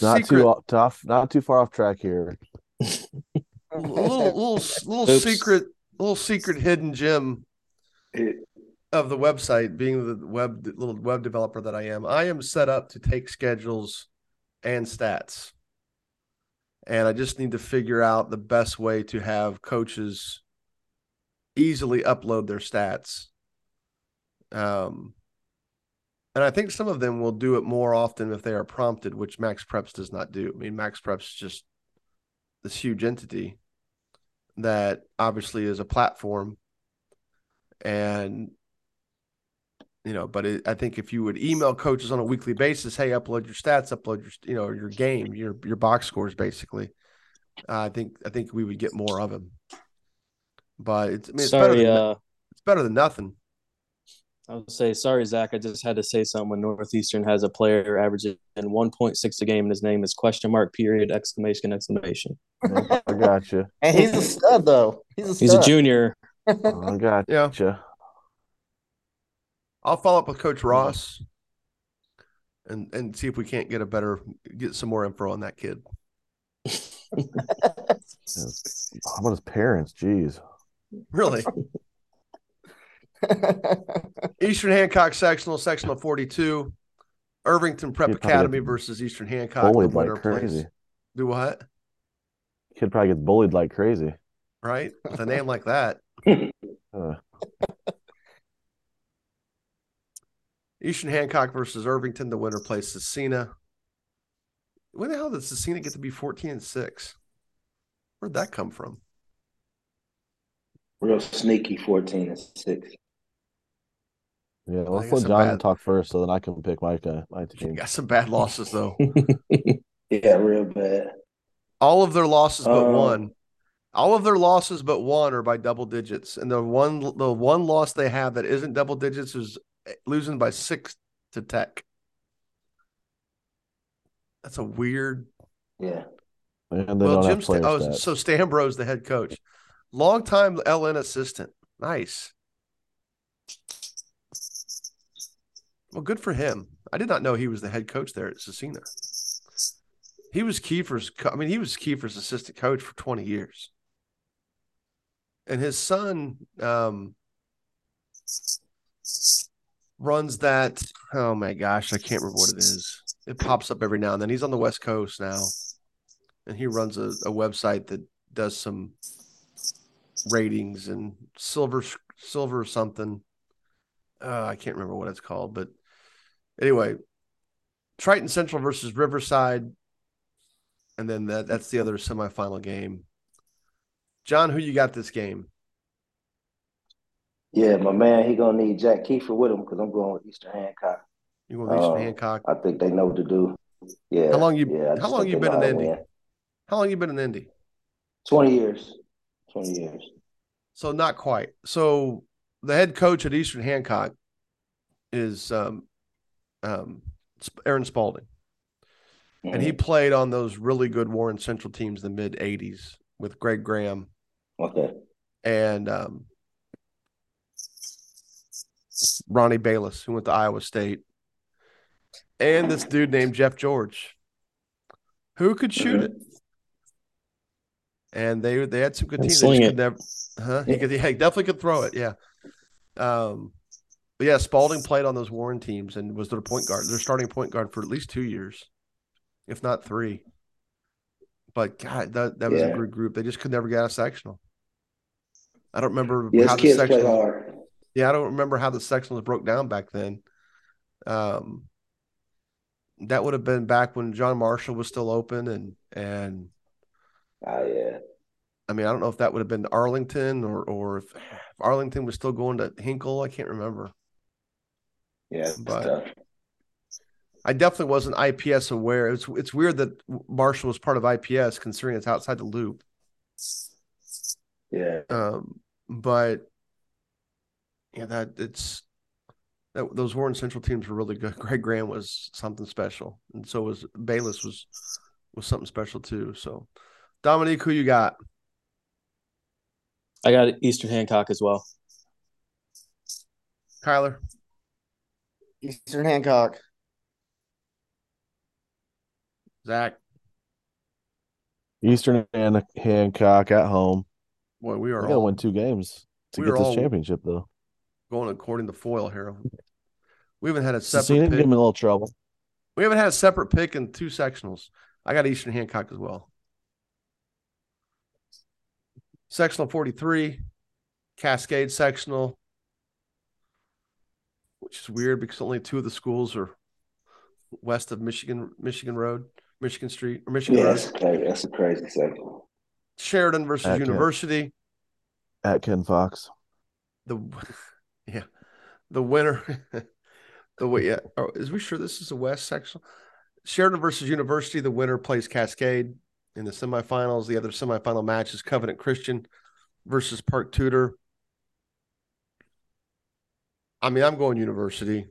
not secret, too off, tough, not too far off track here. little little little Oops. secret little secret hidden gem of the website being the web little web developer that I am I am set up to take schedules and stats and I just need to figure out the best way to have coaches easily upload their stats. Um and I think some of them will do it more often if they are prompted which MaxPreps does not do. I mean MaxPreps is just this huge entity that obviously is a platform. And you know but it, i think if you would email coaches on a weekly basis hey upload your stats upload your you know your game your your box scores basically uh, i think i think we would get more of them but it's, I mean, it's better sorry, than uh, it's better than nothing I would say, sorry, Zach. I just had to say something when Northeastern has a player averaging 1.6 a game, and his name is question mark period exclamation exclamation. I got you. And he's a stud, though. He's a stud. He's a junior. I got Yeah. You. I'll follow up with Coach Ross and and see if we can't get a better get some more info on that kid. How about his parents? Jeez. Really. Eastern Hancock sectional, sectional 42. Irvington Prep He'd Academy versus Eastern Hancock. Bullied like winner plays- crazy. Do what? Kid probably gets bullied like crazy. Right? With a name like that. Uh, Eastern Hancock versus Irvington. The winner plays Scecina. When the hell did Scecina get to be 14 and 6? Where'd that come from? Real sneaky 14 and 6. yeah, let's let John bad. talk first, so then I can pick my uh, my team. Got some bad losses though. Yeah, real bad. All of their losses but Um, one. All of their losses but one are by double digits, and the one the one loss they have that isn't double digits is losing by six to Tech. That's a weird. Yeah. And they well, Jim. have Sta- oh, stats. so Stambro's the head coach, longtime LN assistant. Nice. Well, good for him. I did not know he was the head coach there at Scecina. He was Keefer's. co- I mean, he was Keefer's assistant coach for twenty years, and his son um, runs that. Oh my gosh, I can't remember what it is. It pops up every now and then. He's on the West Coast now, and he runs a, a website that does some ratings and silver silver something. Uh, I can't remember what it's called, but anyway, Triton Central versus Riverside, and then that that's the other semifinal game. John, who you got this game? Yeah, my man, he gonna need Jack Keefer with him because I'm going with Eastern Hancock. You want Eastern Uh, Hancock? I think they know what to do. Yeah. How long you- Yeah, how long you been in Indy? win. How long you been in Indy? Twenty years. Twenty years. So not quite. So the head coach at Eastern Hancock is um, um, Aaron Spalding, and he Mhm. played on those really good Warren Central teams in the mid '80s with Greg Graham Okay. and um, Ronnie Bayless, who went to Iowa State, and this dude named Jeff George, who could shoot it. And they they had some good teams. They could never, huh? He could, yeah, he definitely could throw it. Yeah. Um, but yeah, Spalding played on those Warren teams and was their point guard, their starting point guard for at least two years, if not three. But God, that that was a good group. They just could never get out of sectional. I don't remember Yes, how the sectional. Yeah, I don't remember how the sectionals broke down back then. Um, that would have been back when John Marshall was still open, and and Oh yeah. I mean, I don't know if that would have been Arlington or or if Arlington was still going to Hinkle. I can't remember. Yeah, But- tough. I definitely wasn't IPS aware. It's it's weird that Marshall was part of IPS, considering it's outside the loop. Yeah. Um, but yeah, that it's that those Warren Central teams were really good. Greg Graham was something special, and so was Bayless was was something special too. So, Dominique, who you got? I got Eastern Hancock as well. Kyler, Eastern Hancock. Zach. Eastern and Hancock at home. Boy, we They are gotta all win two games to we get this all- championship, though. Going according to foil here. We haven't had a Cena separate give me a little trouble. We haven't had a separate pick in two sectionals. I got Eastern Hancock as well. Sectional 43, Cascade sectional, which is weird because only two of the schools are west of Michigan, Michigan Road, Michigan Street, or Michigan Yeah, Road. that's crazy. That's a crazy second. Sheridan versus At Kent. University. At Ken Fox. The yeah, the winner. the way yeah, oh, is we sure this is a West sectional? Sheridan versus University. The winner plays Cascade in the semifinals. The other semifinal match is Covenant Christian versus Park Tudor. I mean, I'm going university.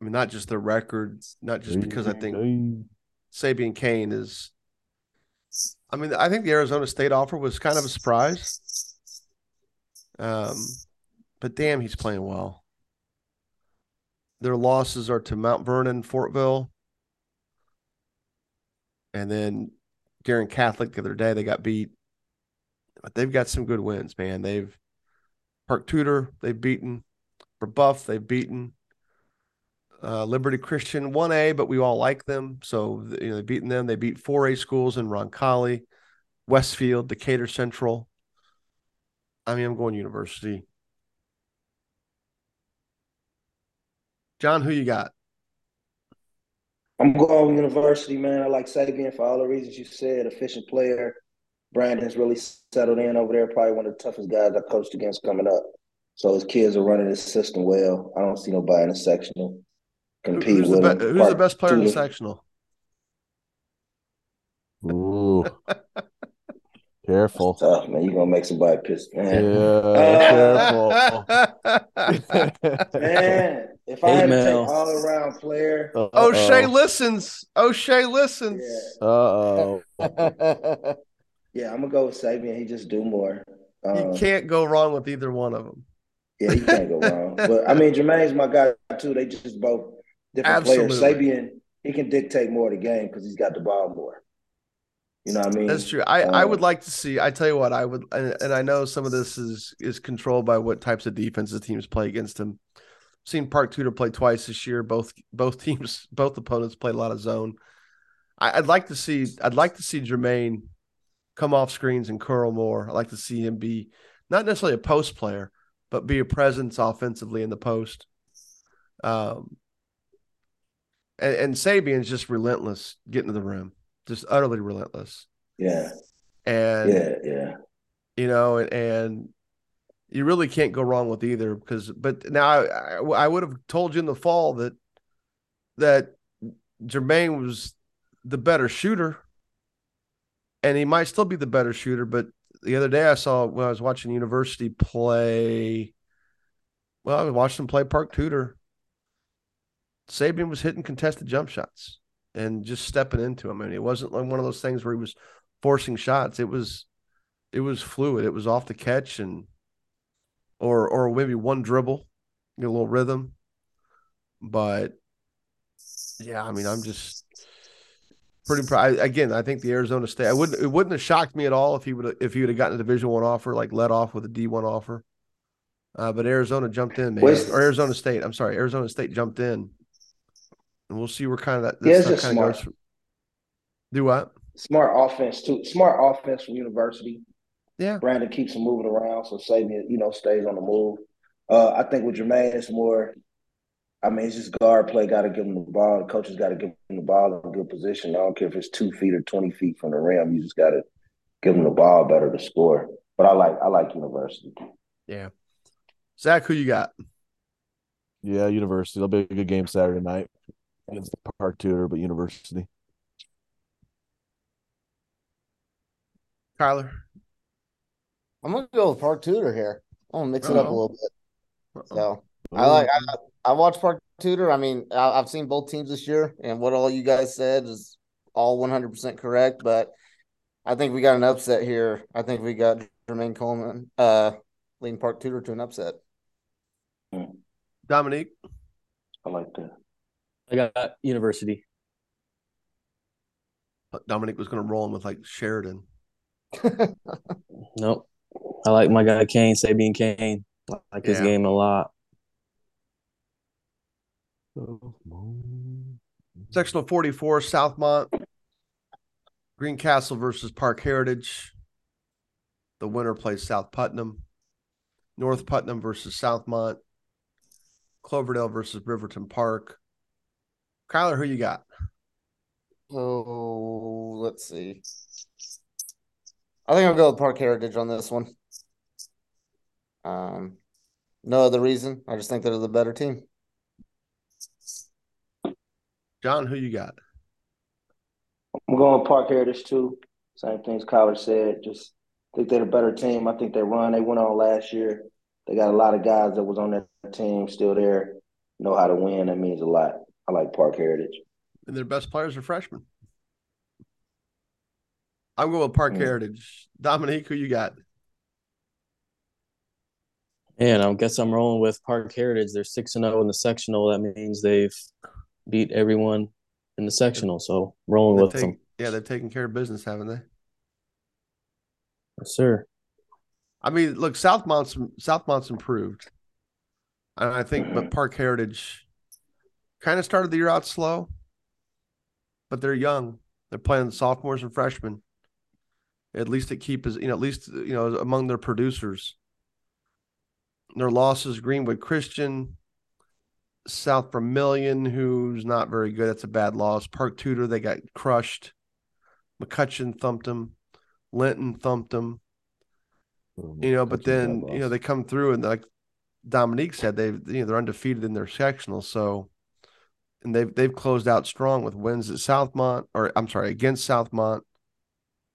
I mean, not just their record, not just because I think Sabian Kane is. I mean, I think the Arizona State offer was kind of a surprise. Um, but damn, he's playing well. Their losses are to Mount Vernon, Fortville, and then Guerin Catholic the other day. They got beat, but they've got some good wins, man. They've Park Tudor, they've beaten. Rebuff, they've beaten. Uh, Liberty Christian 1A, but we all like them. So, you know, they've beaten them. They beat 4A schools in Roncalli, Westfield, Decatur Central. I mean, I'm going university. John, who you got? I'm going university, man. I like Sabian for all the reasons you said. Efficient player. Brandon's really settled in over there. Probably one of the toughest guys I coached against coming up. So his kids are running his system well. I don't see nobody in the sectional compete who's with the him. be- who's the best player in the sectional? Ooh. Careful. Tough, man. You're gonna make somebody pissed. Man. Yeah, careful. Man, if I Eight had to take all around player, O'Shea listens. O'Shea listens. yeah, Uh oh. yeah, I'm gonna go with Sabian. He just do more. You Um, can't go wrong with either one of them. Yeah, you can't go wrong. But I mean, Jermaine's my guy too. They just both different players. Sabian, he can dictate more of the game because he's got the ball more. You know what I mean? That's true. I, I would Um, like to see. I tell you what, I would, and, and I know some of this is is controlled by what types of defenses teams play against him. Seen Park Tudor play twice this year. Both both teams, both opponents played a lot of zone. I, I'd like to see. I'd like to see Jermaine come off screens and curl more. I'd like to see him be not necessarily a post player, but be a presence offensively in the post. Um, and, and Sabian's just relentless getting to the rim, just utterly relentless yeah, and yeah, yeah. you know, and, and you really can't go wrong with either because. But now I, I, I would have told you in the fall that that Jermaine was the better shooter, and he might still be the better shooter. But the other day I saw when I was watching University play. Well, I was watching him play Park Tudor. Sabian was hitting contested jump shots and just stepping into him. I mean, it wasn't like one of those things where he was forcing shots. It was it was fluid. It was off the catch and or or maybe one dribble, get a little rhythm. But yeah, I mean, I'm just pretty proud. Again, I think the Arizona State. I wouldn't. It wouldn't have shocked me at all if he would if he would have gotten a Division One offer, like let off with a D one offer. Uh, but Arizona jumped in, man. Or Arizona State. I'm sorry, Arizona State jumped in, and we'll see where kind of that Yeah, this it's stuff just kind of goes. From. Do what? Smart offense too. Smart offense from University. Yeah. Brandon keeps him moving around, so Sabian, you know, stays on the move. Uh, I think with Jermaine, it's more. I mean, it's just guard play. Got to give him the ball. The coaches got to give him the ball in good position. I don't care if it's two feet or twenty feet from the rim. You just got to give him the ball better to score. But I like I like University. Yeah. Zach, who you got? Yeah, University. It'll be a good game Saturday night against the Park Tudor, but University. Kyler. I'm gonna go with Park Tudor here. I'm gonna mix it up a little bit. Uh-oh. So I like I, I watched Park Tudor. I mean, I, I've seen both teams this year, and what all you guys said is all 100 percent correct. But I think we got an upset here. I think we got Jermaine Coleman uh, leading Park Tudor to an upset. Dominique. I like that. I got University. Dominic was going to roll him with like Sheridan. Nope. I like my guy Kane, Sabian Kane. I like his Yeah. game a lot. Sectional 44, Southmont. Greencastle versus Parke Heritage. The winner plays South Putnam. North Putnam versus Southmont. Cloverdale versus Riverton Parke. Kyler, who you got? Oh, let's see. I think I'll go with Parke Heritage on this one. Um, no other reason. I just think they're the better team. John, who you got? I'm going with Parke Heritage too. Same things Kyler said. Just think they're the better team. I think they run. They went on last year. They got a lot of guys that was on that team still there, know how to win. That means a lot. I like Parke Heritage. And their best players are freshmen. I'm going with Park Mm. Heritage. Dominique, who you got? And I guess I'm rolling with Parke Heritage. They're six and zero in the sectional. That means they've beat everyone in the sectional. So rolling They've with taken- them, yeah, they've taken care of business, haven't they? yes, sir. I mean, look, Southmont's Southmont's improved, and I think, but Parke Heritage kind of started the year out slow, but they're young. They're playing sophomores and freshmen. At least it keep is you know at least you know among their producers. Their losses: Greenwood Christian, South Vermillion, who's not very good. That's a bad loss. Park Tudor, they got crushed. McCutcheon thumped them. Linton thumped them you know, but then you know they come through and like Dominique said, they've you know they're undefeated in their sectional, so and they've they've closed out strong with wins at Southmont or I'm sorry against Southmont,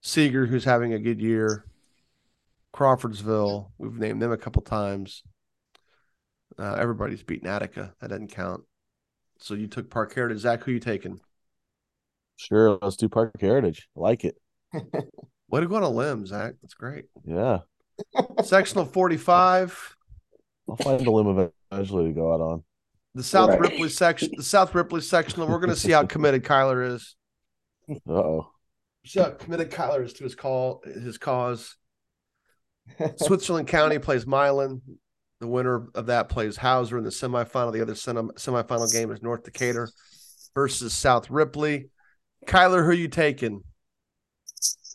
Seeger who's having a good year, Crawfordsville we've named them a couple times. Uh, everybody's beaten Attica that doesn't count. So you took Parke Heritage, Zach. Who you taking? Sure, let's do Parke Heritage. I like it. Way to go on a limb, Zach. That's great. Yeah. Sectional forty five. I'll find a limb eventually to go out on. The South Right. Ripley section, the South Ripley sectional. We're going to see how committed Kyler is. Uh oh. See how committed Kyler is to his call, his cause. Switzerland County plays Milan. The winner of that plays Hauser in the semifinal. The other sem- semifinal game is North Decatur versus South Ripley. Kyler, who are you taking?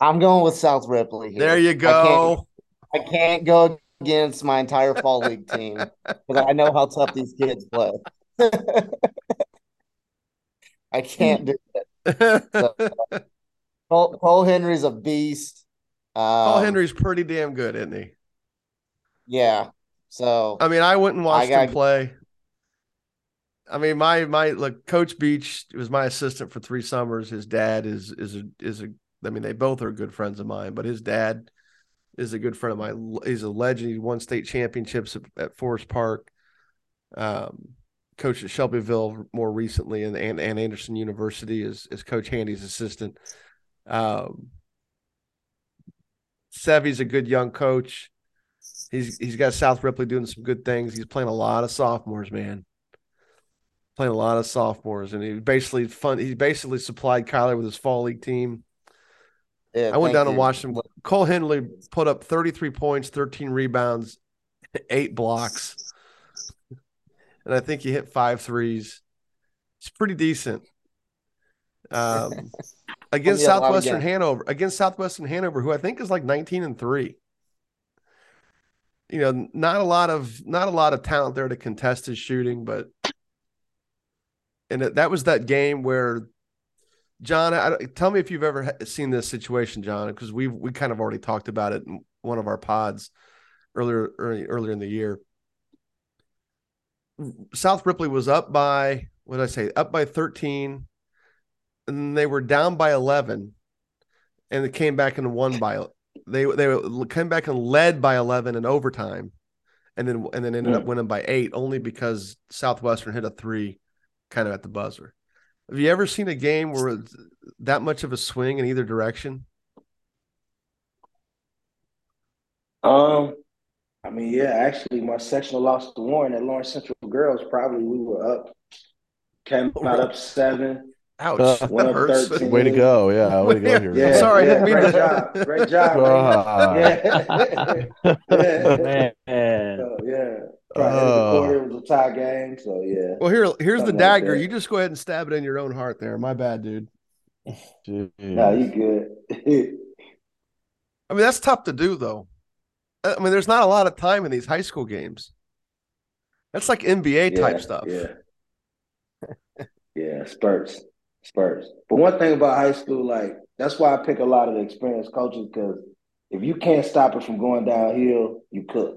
I'm going with South Ripley. Here. There you I can't, go. I can't go against my entire fall league team because I know how tough these kids play. I can't do Cole, Cole Henry's a beast. Um, Paul Henry's pretty damn good, isn't he? Yeah. So I mean, I went and watched I him play. I mean, my my look, Coach Beach was my assistant for three summers. His dad is is a is a. I mean, they both are good friends of mine, but his dad is a good friend of mine. He's a legend. He won state championships at, Forest Park. Um, coached at Shelbyville more recently, and and, and Anderson University is is Coach Handy's assistant. Um, Sevy's a good young coach. He's he's got South Ripley doing some good things. He's playing a lot of sophomores, man. Playing a lot of sophomores, and he basically fun. He basically supplied Kyler with his fall league team. Yeah, I went down and you. watched him. Cole Henley put up 33 points, 13 rebounds, eight blocks, and I think he hit five threes. It's pretty decent. Um, against Yeah, a lot of Southwestern. Hanover, against Southwestern Hanover, who I think is like 19 and three. You know, not a lot of not a lot of talent there to contest his shooting, but and it, that was that game where John, I, tell me if you've ever seen this situation, John, because we we kind of already talked about it in one of our pods earlier early, earlier in the year. South Ripley was up by what did I say? Up by 13, and they were down by 11, and they came back and won by they they came back and led by 11 in overtime, and then and then ended up mm. winning by eight only because Southwestern hit a three, kind of at the buzzer. Have you ever seen a game where that much of a swing in either direction? Um, I mean, yeah, actually, my sectional lost to Warren at Lawrence Central Girls. Probably we were up, came Oh, out really? up seven. Ouch, Uh, that one of hurts. 13. Way to go. Yeah, way to go here. Yeah, I'm sorry, I yeah, didn't mean great to- job, great job. God. man. Yeah, yeah. Man, So, yeah. Probably end of the Oh. quarter it was a tie game, so yeah. Well, here, here's the Something like dagger. that. you just go ahead and stab it in your own heart. There, my bad, dude. Jeez. No, you good. I mean, that's tough to do, though. Uh, I mean, there's not a lot of time in these high school games. That's like NBA type stuff. Yeah. yeah, spurts. Spurts. But one thing about high school, like that's why I pick a lot of the experienced coaches because if you can't stop it from going downhill, you cook.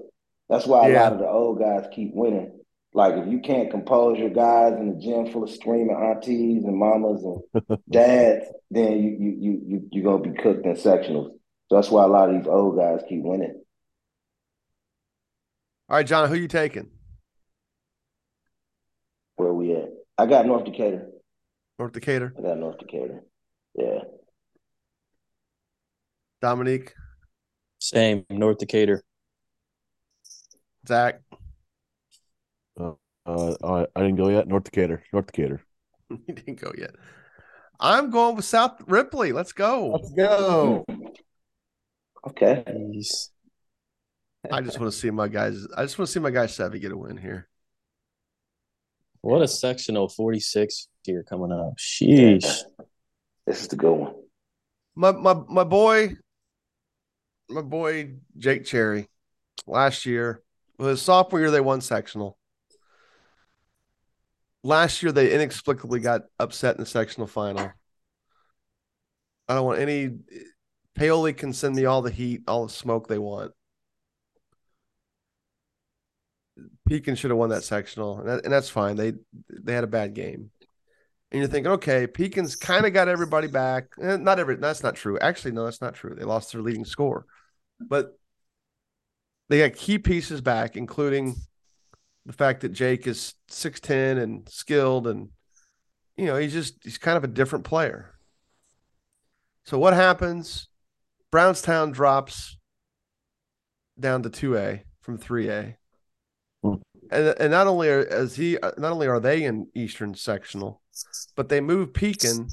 That's why a Yeah. lot of the old guys keep winning. Like if you can't compose your guys in the gym full of screaming aunties and mamas and dads, then you you you you you're gonna be cooked in sectionals. So that's why a lot of these old guys keep winning. All right, John, who you taking? Where we at? I got North Decatur. North Decatur, I got North Decatur. Yeah. Dominique, Same, North Decatur. Zach. Uh, I, I didn't go yet. North Decatur. North Decatur. he didn't go yet. I'm going with South Ripley. Let's go. Let's go. Okay. Jeez. I just want to see my guys. I just want to see my guy Sevy get a win here. What a sectional 46 here coming up. Sheesh. This is the good one. My my my boy, my boy Jake Cherry, last year, his sophomore year they won sectional. Last year they inexplicably got upset in the sectional final. I don't want any. Paoli can send me all the heat, all the smoke they want. Pekin should have won that sectional, and, that, and that's fine. They they had a bad game, and you're thinking, okay, Pekin's kind of got everybody back. Eh, not every. That's not true. Actually, no, that's not true. They lost their leading score, but they got key pieces back, including the fact that Jake is six ten and skilled, and you know he's just he's kind of a different player. So what happens? Brownstown drops down to two A from three A hmm. and and not only are as he not only are they in Eastern sectional, but they move Pekin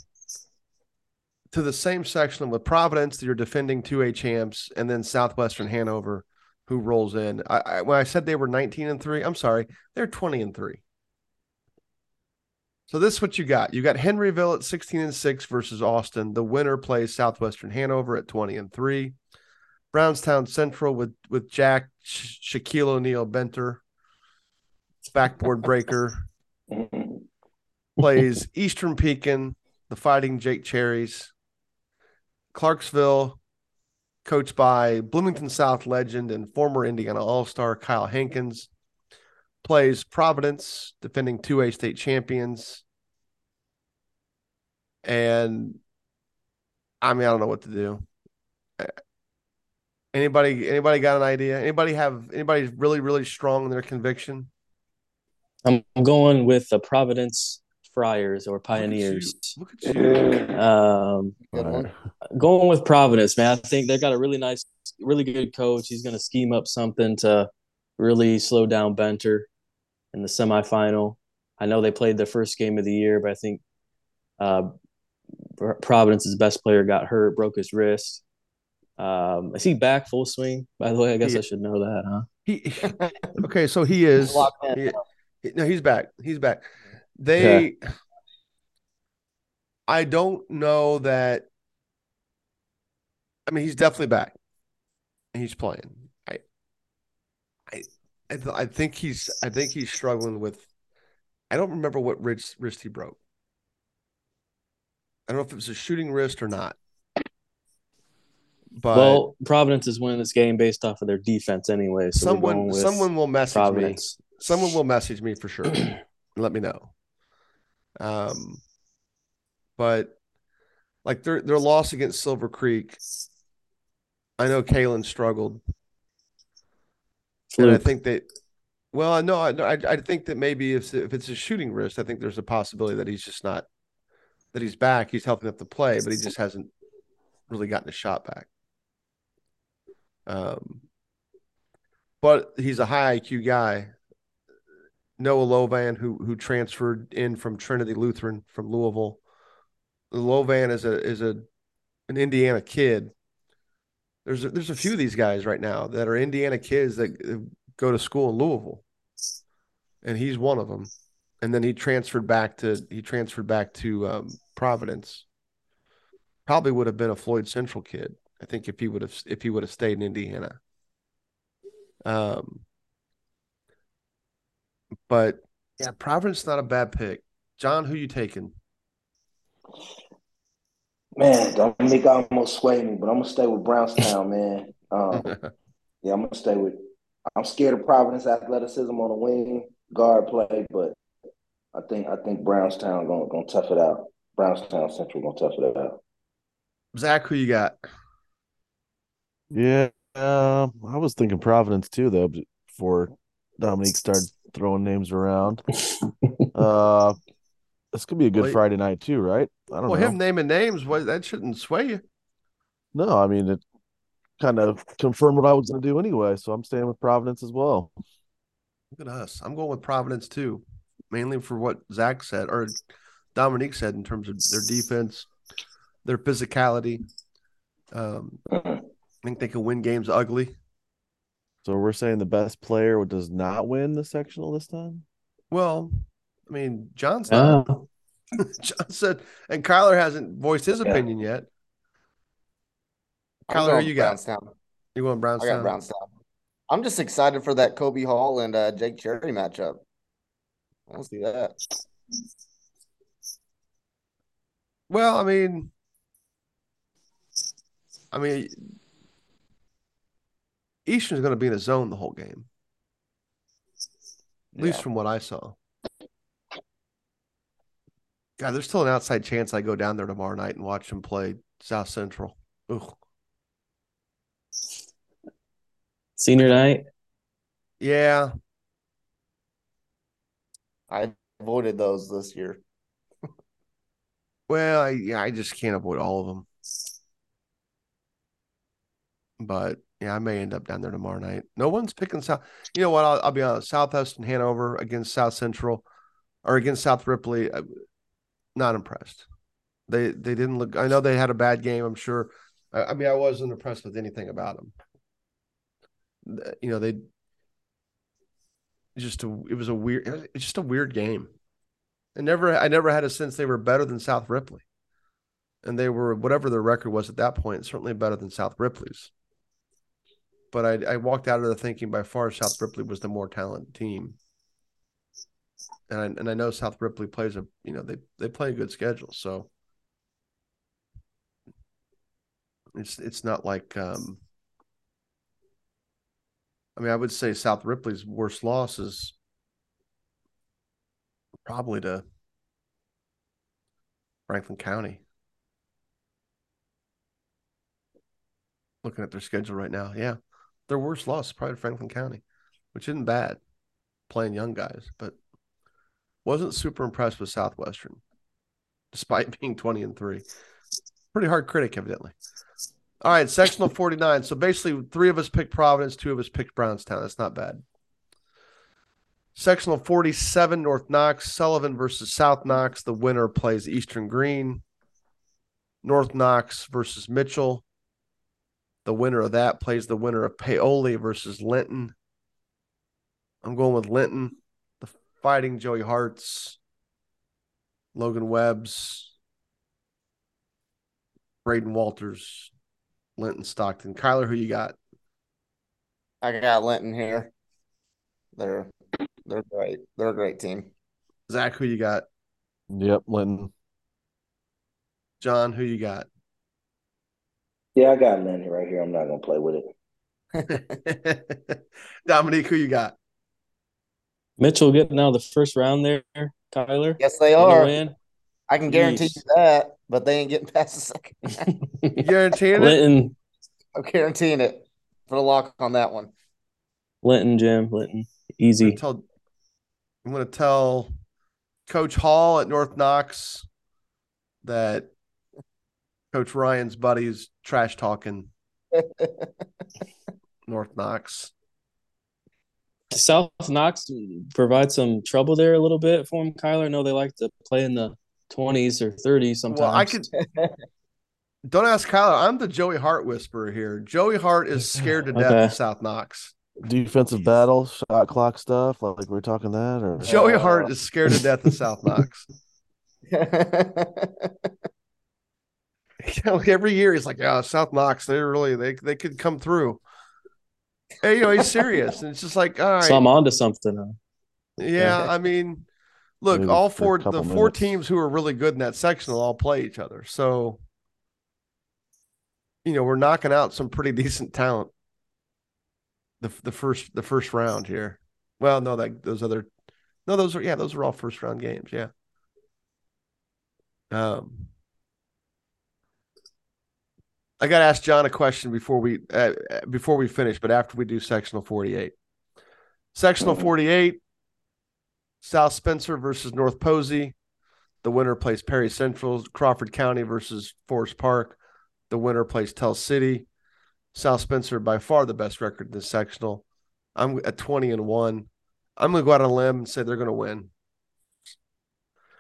to the same section with Providence, your defending two A champs, and then Southwestern Hanover, who rolls in. I, I, when I said they were nineteen and three, I'm sorry, they're twenty and three. So this is what you got. You got Henryville at sixteen and six versus Austin. The winner plays Southwestern Hanover at twenty and three. Brownstown Central with with Jack Shaquille O'Neal Benter backboard breaker plays Eastern Pekin, the Fighting Jake Cherries, Clarksville, coached by Bloomington South legend and former Indiana All Star Kyle Hankins, plays Providence, defending 2A state champions. And I mean, I don't know what to do. Anybody, anybody got an idea? Anybody have anybody really, really strong in their conviction? I'm going with the Providence Friars or Pioneers. Look at you. Look at you. Um, Good one. going with Providence, man. I think they got a really nice, really good coach. He's going to scheme up something to really slow down Benter in the semifinal. I know they played their first game of the year, but I think uh, Providence's best player got hurt, broke his wrist. Um, is he back full swing? By the way, I guess He- I should know that, huh? He, okay, so he is. He- he- no, he's back. He's back. They, I don't know that. I mean, he's definitely back. He's playing. I, I, I, th- I think he's. I think he's struggling with. I don't remember what wrist wrist he broke. I don't know if it was a shooting wrist or not. But well, Providence is winning this game based off of their defense anyway. So someone, someone will message me. Someone will message me for sure and let me know um but like their their loss against silver creek i know Kalen struggled. And i think that well i know I, I i think that maybe if if it's a shooting wrist i think there's a possibility that he's just not that he's back he's helping up the play but he just hasn't really gotten a shot back. Um but he's a high IQ guy Noah Lovan, who who transferred in from Trinity Lutheran from Louisville. Lovan is a is a an Indiana kid. There's a, there's a few of these guys right now that are Indiana kids that uh, go to school in Louisville, and he's one of them. And then he transferred back to he transferred back to um, Providence. Probably would have been a Floyd Central kid, I think, if he would have if he would have stayed in Indiana. Um, but yeah, Providence not a bad pick. John, who you taking? Man, Dominique almost swayed me, but I'm gonna stay with Brownstown, man. Um, yeah, I'm gonna stay with. I'm scared of Providence athleticism on the wing guard play, but I think I think Brownstown gonna gonna tough it out. Brownstown Central gonna tough it out. Zach, who you got? Yeah, um, I was thinking Providence too, though, Before for Dominique started throwing names around. uh, this could be a good Well, Friday night too, right? I don't Well, know. him naming names, what that shouldn't sway you. No, I mean it kind of confirmed what I was going to do anyway, so I'm staying with Providence as well. Look at us. I'm going with Providence too, mainly for what Zach said or Dominique said in terms of their defense, their physicality. Um, I think they can win games ugly. So we're saying the best player does not win the sectional this time. Well, I mean, John's not. Ah, John said, and Kyler hasn't voiced his Yeah. opinion yet. I'm Kyler, who going you got? Brownstown. You going I Brownstown? got Brownstown. I'm just excited for that Kobe Hall and uh, Jake Cherry matchup. I want to see that. Well, I mean, I mean, Eastern's going to be in a zone the whole game, at least from what I saw. God, there's still an outside chance I go down there tomorrow night and watch them play South Central. Ugh. senior night. Yeah, I avoided those this year. well, I, yeah, I just can't avoid all of them. But yeah, I may end up down there tomorrow night. No one's picking South. You know what? I'll, I'll be honest. Southwest and Hanover against South Central, or against South Ripley. I, not impressed. They they didn't look. I know they had a bad game. I'm sure. I, I mean, I wasn't impressed with anything about them. You know, they just a. It was a weird. It was it's just a weird game. I never. I never had a sense they were better than South Ripley, and they were whatever their record was at that point. Certainly better than South Ripley's. But I, I walked out of the thinking by far South Ripley was the more talented team. And I, and I know South Ripley plays a you know they they play a good schedule, so. It's it's not like um I mean I would say South Ripley's worst loss is probably to Franklin County. Looking at their schedule right now, yeah, their worst loss is probably Franklin County, which isn't bad, playing young guys, but wasn't super impressed with Southwestern, despite being 20 and 3. Pretty hard critic, evidently. All right, sectional 49. So basically, three of us picked Providence, two of us picked Brownstown. That's not bad. Sectional 47, North Knox, Sullivan versus South Knox. The winner plays Eastern Green. North Knox versus Mitchell. The winner of that plays the winner of Paoli versus Linton. I'm going with Linton the fighting Joey Hart's, Logan Webb's, Braden Walters, Linton Stockton. Kyler, who you got? I got Linton here. They're they're great. They're a great team. Zach, who you got? Yep, Linton. John, who you got? Yeah, I got Lenny right here. I'm not gonna play with it. Dominique, who you got? Mitchell getting out of the first round there, Tyler. Yes, they are. win. I can guarantee Yeesh. you that, but they ain't getting past the second. You guaranteeing it? I'm guaranteeing it. Put a lock on that one. Linton, Jim, Linton, I'm easy. gonna tell, I'm gonna tell Coach Hall at North Knox that Coach Ryan's buddies trash talking North Knox. South Knox provide some trouble there a little bit for him, Kyler. I know they like to play in the twenties or thirties sometimes. Well, I could. Don't ask Kyler. I'm the Joey Hart whisperer here. Joey Hart is scared to death Okay. of South Knox. Defensive battle, shot clock stuff. Like we're talking that, or Joey Hart is scared to death of South Knox. Know, every year he's like, "Yeah, South Knox. They really they they could come through." Hey, you know, he's serious, and it's just like, all right, so I'm on to something. huh? yeah. I mean, look, Maybe all four the four minutes. teams who are really good in that section will all play each other. So, you know, we're knocking out some pretty decent talent. The the first the first round here. Well, no, that those other, no, those are yeah, those are all first round games. Yeah. Um, I got to ask John a question before we uh, uh, before we finish, but after we do sectional forty eight. Sectional Mhm. 48, South Spencer versus North Posey. The winner plays Perry Central. Crawford County versus Forest Park. The winner plays Tell City. South Spencer by far the best record in this sectional. I'm at 20 and 1. I'm going to go out on a limb and say they're going to win.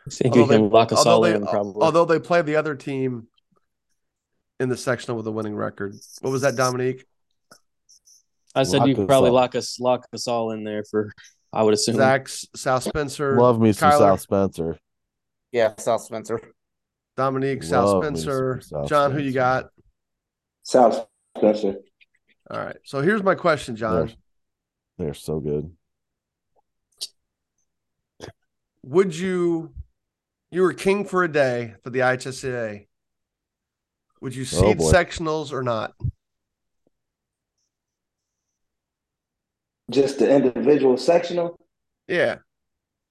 I think you Although they- can lock us although all they- in probably. Although they play the other team in the sectional with a winning record. What was that, Dominique? I said Lock you could probably all. lock us lock us all in there for I would assume. Zach's South Spencer. Love me some Kyler, South Spencer. Yeah, South Spencer. Dominique, South Love me some Spencer. South John, who you got? South Spencer. All right. So here's my question, John. They're, they're so good. Would you, you were king for a day for the IHSA. Would you Oh, seed boy. sectionals or not? Just the individual sectional, Yeah.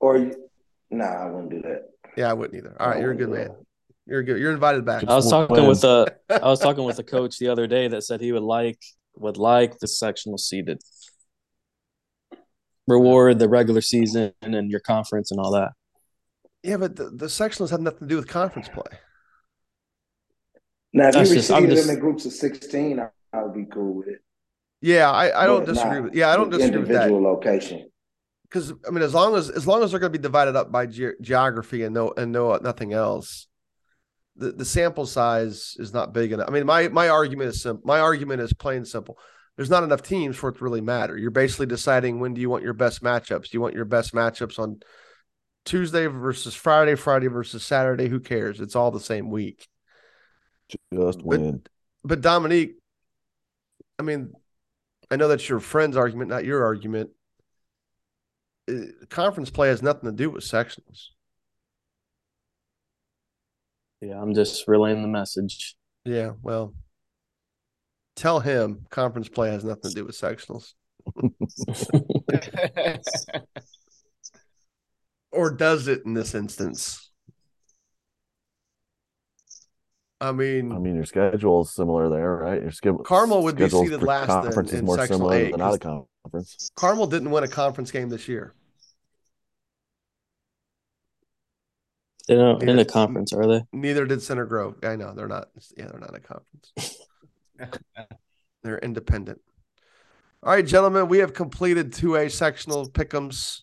or you- nah, I wouldn't do that. Yeah, I wouldn't either. All right, You're a good man. Oh, you're good. You're invited back. I was talking with a I was talking with a coach the other day that said he would like would like the sectional seeded. Reward the regular season and your conference and all that. Yeah, but the, the sectionals have nothing to do with conference play. Now, if That's you just- I'm just- them in groups of sixteen, I, I would be cool with it. Yeah, I, I don't But disagree with. Yeah, I don't disagree with that. individual location. because I mean, as long as as long as they're going to be divided up by ge- geography and no and no nothing else, the the sample size is not big enough. I mean, my my argument is simple. My argument is plain simple. There's not enough teams for it to really matter. You're basically deciding when do you want your best matchups. Do you want your best matchups on Tuesday versus Friday, Friday versus Saturday? Who cares? It's all the same week. Just But- win. But Dominique, I mean, I know that's your friend's argument, not your argument. Uh, Conference play has nothing to do with sectionals. Yeah, I'm just relaying the message. Yeah, well, tell him conference play has nothing to do with sectionals, or does it in this instance? I mean, I mean, your schedule is similar there, right? Your schedule. Carmel would be schedules seated for last in- Conference is more similar eight, than 'cause- out of conference. Carmel didn't win a conference game this year. They don't in Neither- a conference, are they? Neither did Center Grove. I know they're not. Yeah, they're not a conference. they're independent. All right, gentlemen, we have completed two A sectional pickums.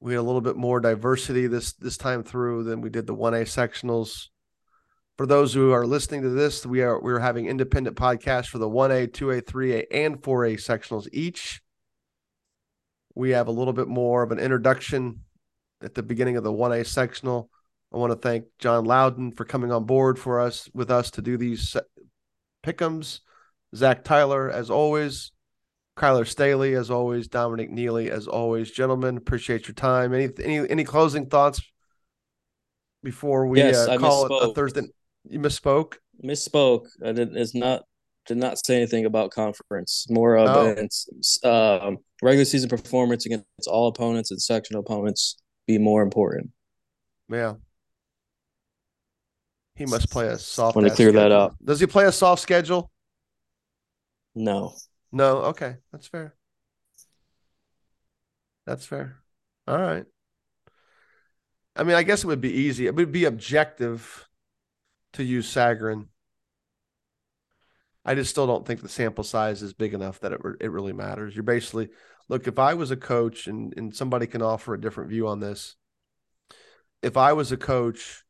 We had a little bit more diversity this this time through than we did the one A sectionals. For those who are listening to this, we are we're having independent podcasts for the one A, two A, three A, and four A sectionals each. We have a little bit more of an introduction at the beginning of the 1A sectional. I want to thank John Loudon for coming on board for us with us to do these pickums. Zach Tyler, as always. Kyler Staley, as always. Dominic Neely, as always. Gentlemen, appreciate your time. Any any any closing thoughts before we Yes, uh, call it a. Thursday? You misspoke. Misspoke. I did is not did not say anything about conference. More of Oh. it's um, regular season performance against all opponents and sectional opponents be more important. Yeah. He must play a soft. Wanna ass clear that schedule. up. Does he play a soft schedule? No. No, okay, that's fair. That's fair. All right. I mean, I guess it would be easy. It would be objective to use Sagarin. I just still don't think the sample size is big enough that it it really matters. You're basically look. If I was a coach, and and somebody can offer a different view on this. If I was a coach,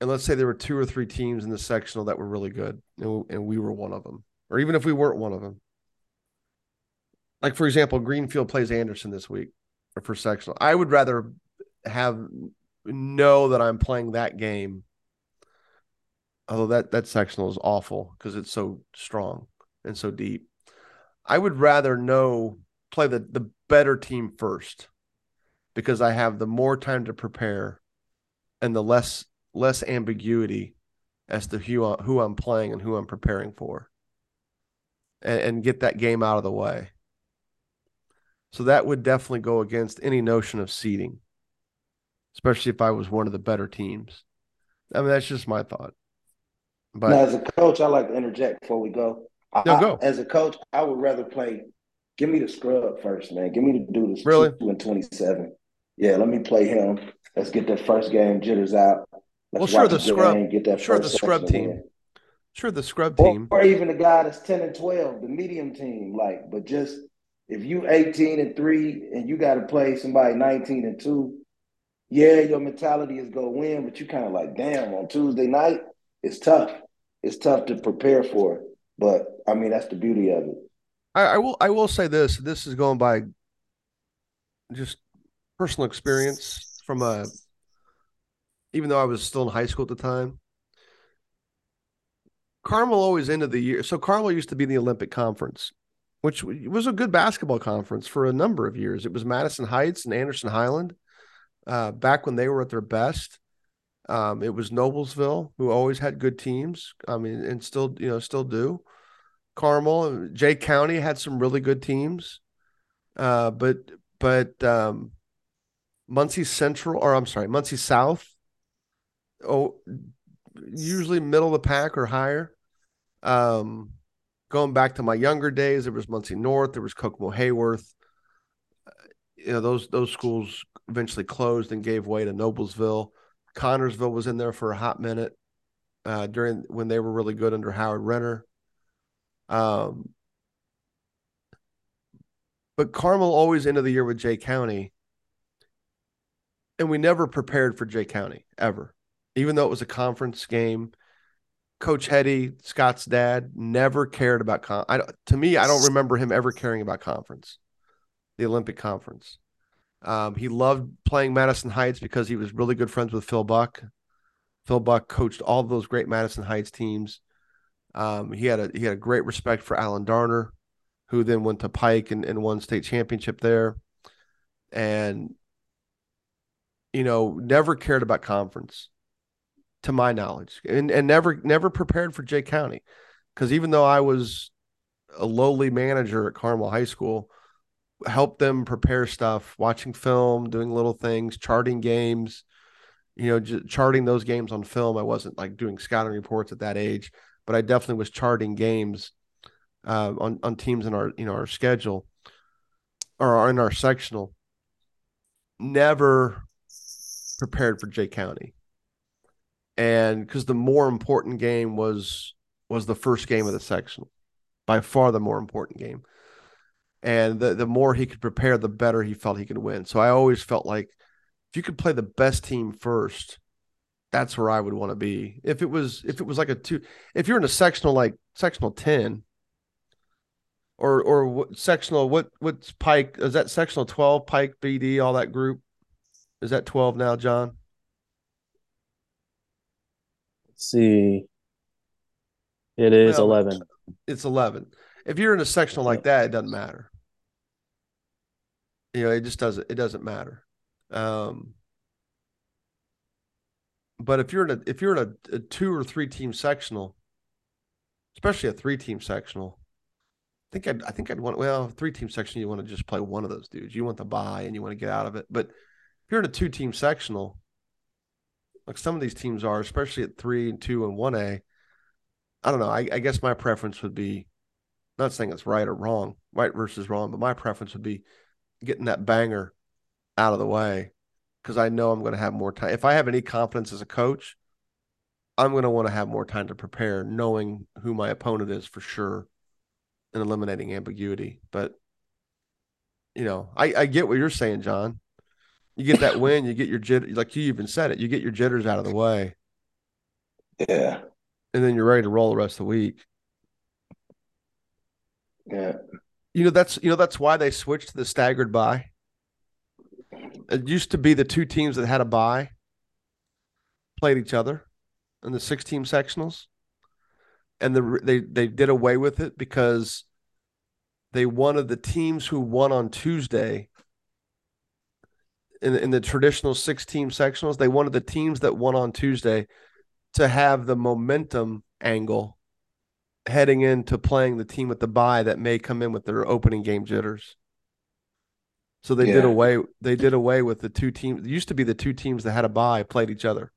and let's say there were two or three teams in the sectional that were really good, and, and we were one of them, or even if we weren't one of them, like for example, Greenfield plays Anderson this week or for sectional. I would rather have know that I'm playing that game. Although that that sectional is awful because it's so strong and so deep. I would rather know play the the better team first because I have the more time to prepare and the less less ambiguity as to who who I'm playing and who I'm preparing for, and, and get that game out of the way. So that would definitely go against any notion of seeding, especially if I was one of the better teams. I mean, that's just my thought. But now, as a coach, I like to interject before we go. I, go. I- as a coach, I would rather play Give me the scrub first, man. Give me the dude that's Really? two and twenty seven. Yeah, let me play him. Let's get that first game jitters out. Let's Well, sure, the scrub- get that sure, the scrub team. win. Sure, the scrub Or, team. or even the guy that's 10 and 12, the medium team. Like, but just if you 18 and 3 and you got to play somebody 19 and 2, yeah, your mentality is go win, but you kind of like, damn, on Tuesday night, it's tough. It's tough to prepare for. But I mean, that's the beauty of it. I, I will I will say this. This is going by just personal experience from a even though I was still in high school at the time. Carmel always ended the year. So Carmel used to be the Olympic Conference, which was a good basketball conference for a number of years. It was Madison Heights and Anderson Highland uh, back when they were at their best. Um, it was Noblesville, who always had good teams. I mean, and still, you know, still do. Carmel, Jay County had some really good teams, uh, but but um, Muncie Central, or I'm sorry, Muncie South, oh, usually middle of the pack or higher. Um, going back to my younger days, there was Muncie North, there was Kokomo Haworth. You know, those those schools eventually closed and gave way to Noblesville. Connersville was in there for a hot minute uh, during when they were really good under Howard Renner. Um, but Carmel always ended the year with Jay County, and we never prepared for Jay County ever, even though it was a conference game. Coach Hetty, Scott's dad, never cared about con. I, to me, I don't remember him ever caring about conference, the Olympic conference. Um, he loved playing Madison Heights because he was really good friends with Phil Buck. Phil Buck coached all those great Madison Heights teams. Um, he had a he had a great respect for Alan Darner, who then went to Pike and, and won state championship there, and you know never cared about conference, to my knowledge, and and never never prepared for Jay County, because even though I was a lowly manager at Carmel High School, helped them prepare stuff, watching film, doing little things, charting games, you know, j- charting those games on film. I wasn't like doing scouting reports at that age, but I definitely was charting games uh, on on teams in our you know our schedule or in our sectional. Never prepared for Jay County, and because the more important game was was the first game of the sectional, by far the more important game and the the more he could prepare, the better he felt he could win. So I always felt like if you could play the best team first, that's where I would want to be. If it was if it was like a two, if you're in a sectional like sectional ten, or or what, sectional what what's Pike is that sectional twelve Pike BD all that group is that twelve now, John? Let's see. It is Well, 11. It's eleven. If you're in a sectional like that, it doesn't matter. You know, it just doesn't it doesn't matter. Um, but if you're in a if you're in a, a two or three team sectional, especially a three team sectional, I think I'd I think I'd want well three team section you want to just play one of those dudes. You want the buy and you want to get out of it. But if you're in a two team sectional, like some of these teams are, especially at three and two and one A, I don't know. I, I guess my preference would be not saying it's right or wrong, right versus wrong, but my preference would be getting that banger out of the way because I know I'm going to have more time. If I have any confidence as a coach, I'm going to want to have more time to prepare, knowing who my opponent is for sure and eliminating ambiguity. But, you know, I, I get what you're saying, John. You get that win, you get your jitter, like you even said it, you get your jitters out of the way, Yeah. and then you're ready to roll the rest of the week. Yeah. You know, that's you know, that's why they switched to the staggered buy. It used to be the two teams that had a buy played each other in the six team sectionals. And the they they did away with it because they wanted the teams who won on Tuesday in in the traditional six team sectionals, they wanted the teams that won on Tuesday to have the momentum angle heading into playing the team with the bye that may come in with their opening game jitters. So they did away they did away with the two teams. It used to be the two teams that had a bye played each other.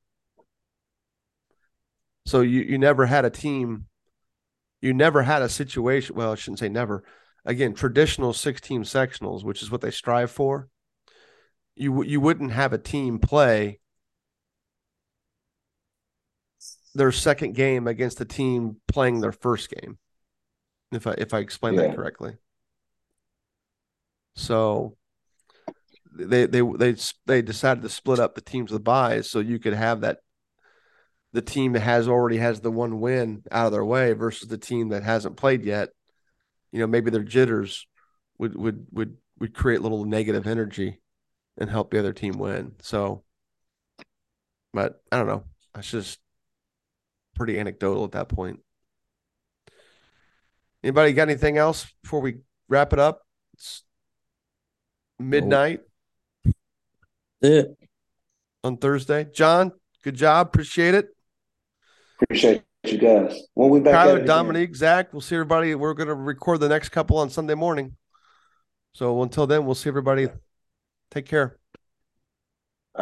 So you you never had a team you never had a situation well, I shouldn't say never. again traditional six team sectionals, which is what they strive for, you you wouldn't have a team play their second game against the team playing their first game. If I if I explain that correctly. So they they they they decided to split up the teams with the buys so you could have that the team that has already has the one win out of their way versus the team that hasn't played yet. You know, maybe their jitters would would would would create a little negative energy and help the other team win. So but I don't know. That's just pretty anecdotal at that point. Anybody got anything else before we wrap it up? It's midnight Yeah. on Thursday. John, good job. Appreciate it. Appreciate you guys. When we back at it Tyler, again? Dominique, Zach, we'll see everybody. We're going to record the next couple on Sunday morning. So until then, we'll see everybody. Take care.